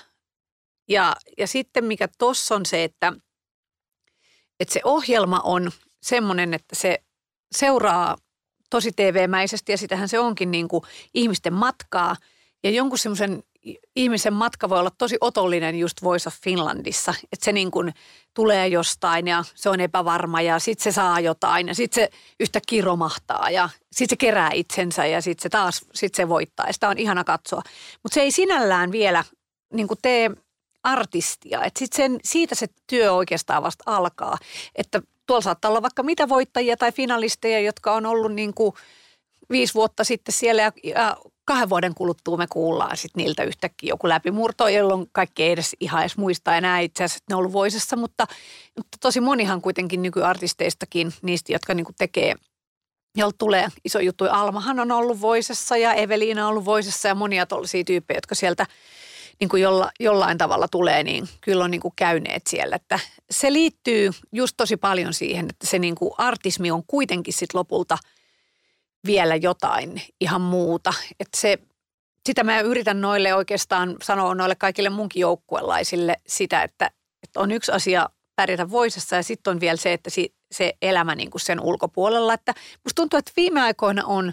Ja, ja sitten mikä tuossa on se, että, että se ohjelma on semmoinen, että se seuraa tosi TV-mäisesti ja sitähän se onkin niin kuin ihmisten matkaa. Ja jonkun semmoisen ihmisen matka voi olla tosi otollinen just Voice of Finlandissa, että se niin kuin tulee jostain ja se on epävarma ja sitten se saa jotain ja sitten se yhtäkkiä romahtaa ja sitten se kerää itsensä ja sitten se taas sit se voittaa ja sitä on ihana katsoa. Mutta se ei sinällään vielä niin kuin tee artistia, että sit sen, siitä se työ oikeastaan vasta alkaa, että tuolla saattaa olla vaikka mitä voittajia tai finalisteja, jotka on ollut niin kuin viisi vuotta sitten siellä ja, kahden vuoden kuluttua me kuullaan sitten niiltä yhtäkkiä joku läpimurto, jolloin kaikki ei edes ihan edes muista enää itse asiassa, että ne on ollut voisessa, mutta, mutta tosi monihan kuitenkin nykyartisteistakin, niistä, jotka niin kuin tekee jolla tulee iso juttu. Almahan on ollut voisessa ja Eveliina on ollut voisessa ja monia tuollaisia tyyppejä, jotka sieltä niin kuin jolla, jollain tavalla tulee, niin kyllä on niin kuin käyneet siellä. Että se liittyy just tosi paljon siihen, että se niin kuin artismi on kuitenkin sit lopulta vielä jotain ihan muuta. Että se, sitä mä yritän noille oikeastaan sanoa noille kaikille munkin joukkuelaisille sitä, että, että on yksi asia pärjätä voisessa ja sitten on vielä se, että si, se elämä niin kuin sen ulkopuolella. Että musta tuntuu, että viime aikoina on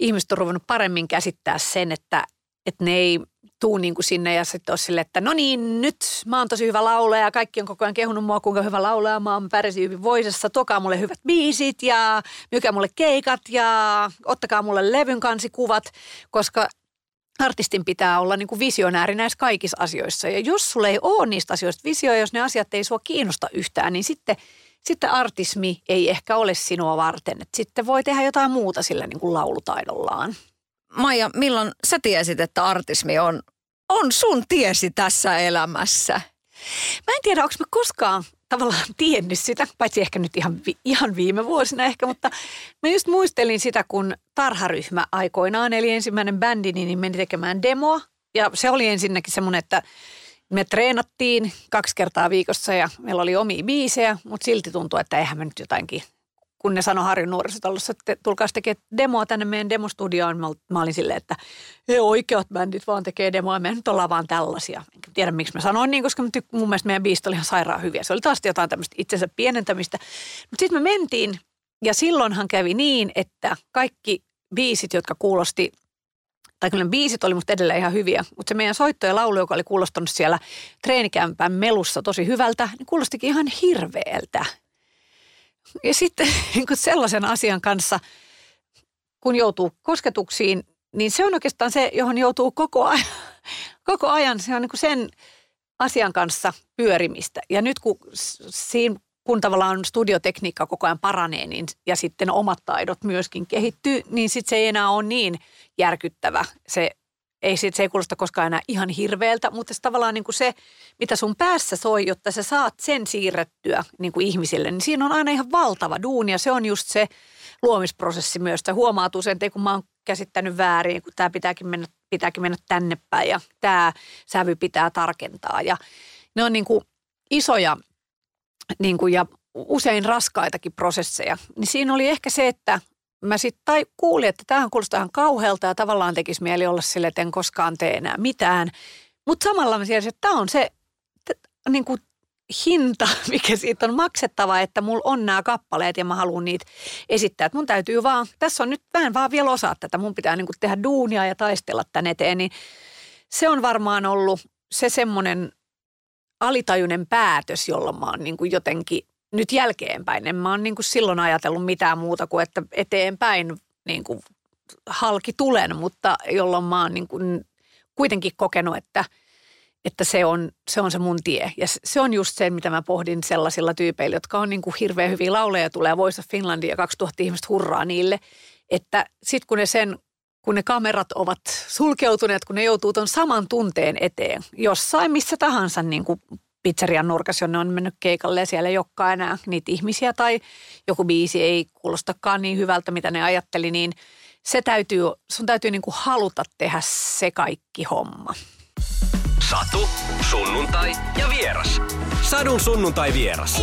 ihmiset on ruvennut paremmin käsittää sen, että, että ne ei tuu niin kuin sinne ja sitten ole sille, että no niin, nyt mä oon tosi hyvä laulaja ja kaikki on koko ajan kehunut mua, kuinka hyvä laulaja mä oon pärjäsin hyvin voisessa. Tokaa mulle hyvät biisit ja myykää mulle keikat ja ottakaa mulle levyn kansikuvat, koska artistin pitää olla niin kuin visionääri näissä kaikissa asioissa. Ja jos sulla ei ole niistä asioista visio, jos ne asiat ei sua kiinnosta yhtään, niin sitten, sitten artismi ei ehkä ole sinua varten. Et sitten voi tehdä jotain muuta sillä niin kuin laulutaidollaan. Maija, milloin sä tiesit, että artismi on, on sun tiesi tässä elämässä? Mä en tiedä, onko mä koskaan tavallaan tiennyt sitä, paitsi ehkä nyt ihan, ihan viime vuosina ehkä, mutta mä just muistelin sitä, kun tarharyhmä aikoinaan, eli ensimmäinen bändi, niin meni tekemään demoa. Ja se oli ensinnäkin semmoinen, että me treenattiin kaksi kertaa viikossa ja meillä oli omia biisejä, mutta silti tuntui, että eihän me nyt jotainkin kun ne sanoi Harjun nuorisotalossa, että tulkaa tekemään demoa tänne meidän demostudioon. Mä olin silleen, että he oikeat bändit vaan tekee demoa, me nyt ollaan vaan tällaisia. En tiedä, miksi mä sanoin niin, koska mun mielestä meidän biisit oli ihan sairaan hyviä. Se oli taas jotain tämmöistä itsensä pienentämistä. Mutta sitten me mentiin, ja silloinhan kävi niin, että kaikki biisit, jotka kuulosti tai kyllä biisit oli musta edelleen ihan hyviä, mutta se meidän soitto ja laulu, joka oli kuulostanut siellä treenikämpän melussa tosi hyvältä, niin kuulostikin ihan hirveältä. Ja sitten niin kuin sellaisen asian kanssa, kun joutuu kosketuksiin, niin se on oikeastaan se, johon joutuu koko ajan. Koko ajan se on niin kuin sen asian kanssa pyörimistä. Ja nyt kun siinä kun tavallaan studiotekniikka koko ajan paranee niin, ja sitten omat taidot myöskin kehittyy, niin sitten se ei enää ole niin järkyttävä se ei, sit, se ei kuulosta koskaan enää ihan hirveältä, mutta se tavallaan niin kuin se, mitä sun päässä soi, jotta sä saat sen siirrettyä niin kuin ihmisille, niin siinä on aina ihan valtava duuni ja se on just se luomisprosessi myös. Sä huomaat usein, että kun mä oon käsittänyt väärin, kun tämä pitääkin mennä, pitääkin mennä tänne päin ja tämä sävy pitää tarkentaa ja ne on niin kuin isoja niin kuin ja usein raskaitakin prosesseja. Niin siinä oli ehkä se, että mä sitten tai kuulin, että tähän kuulostaa ihan kauhealta ja tavallaan tekisi mieli olla sille, että en koskaan tee enää mitään. Mutta samalla mä tiesin, että tämä on se niin kuin hinta, mikä siitä on maksettava, että mulla on nämä kappaleet ja mä haluan niitä esittää. Että mun täytyy vaan, tässä on nyt vähän vaan vielä osaa tätä, mun pitää niin kuin tehdä duunia ja taistella tän eteen, niin se on varmaan ollut se semmoinen alitajuinen päätös, jolla mä oon niin kuin jotenkin nyt jälkeenpäin. En mä oon niin kuin silloin ajatellut mitään muuta kuin, että eteenpäin niin kuin halki tulen, mutta jolloin mä oon niin kuin kuitenkin kokenut, että, että se, on, se on se mun tie. Ja se on just se, mitä mä pohdin sellaisilla tyypeillä, jotka on niin kuin hirveän hyviä lauleja, tulee Voice of Finlandia ja 2000 ihmistä hurraa niille, että sitten kun ne sen kun ne kamerat ovat sulkeutuneet, kun ne joutuu tuon saman tunteen eteen, jossain missä tahansa niin kuin pizzerian nurkassa, jonne on mennyt keikalle ja siellä ei olekaan enää niitä ihmisiä tai joku biisi ei kuulostakaan niin hyvältä, mitä ne ajatteli, niin se täytyy, sun täytyy niin kuin haluta tehdä se kaikki homma. Satu, sunnuntai ja vieras. Sadun sunnuntai vieras.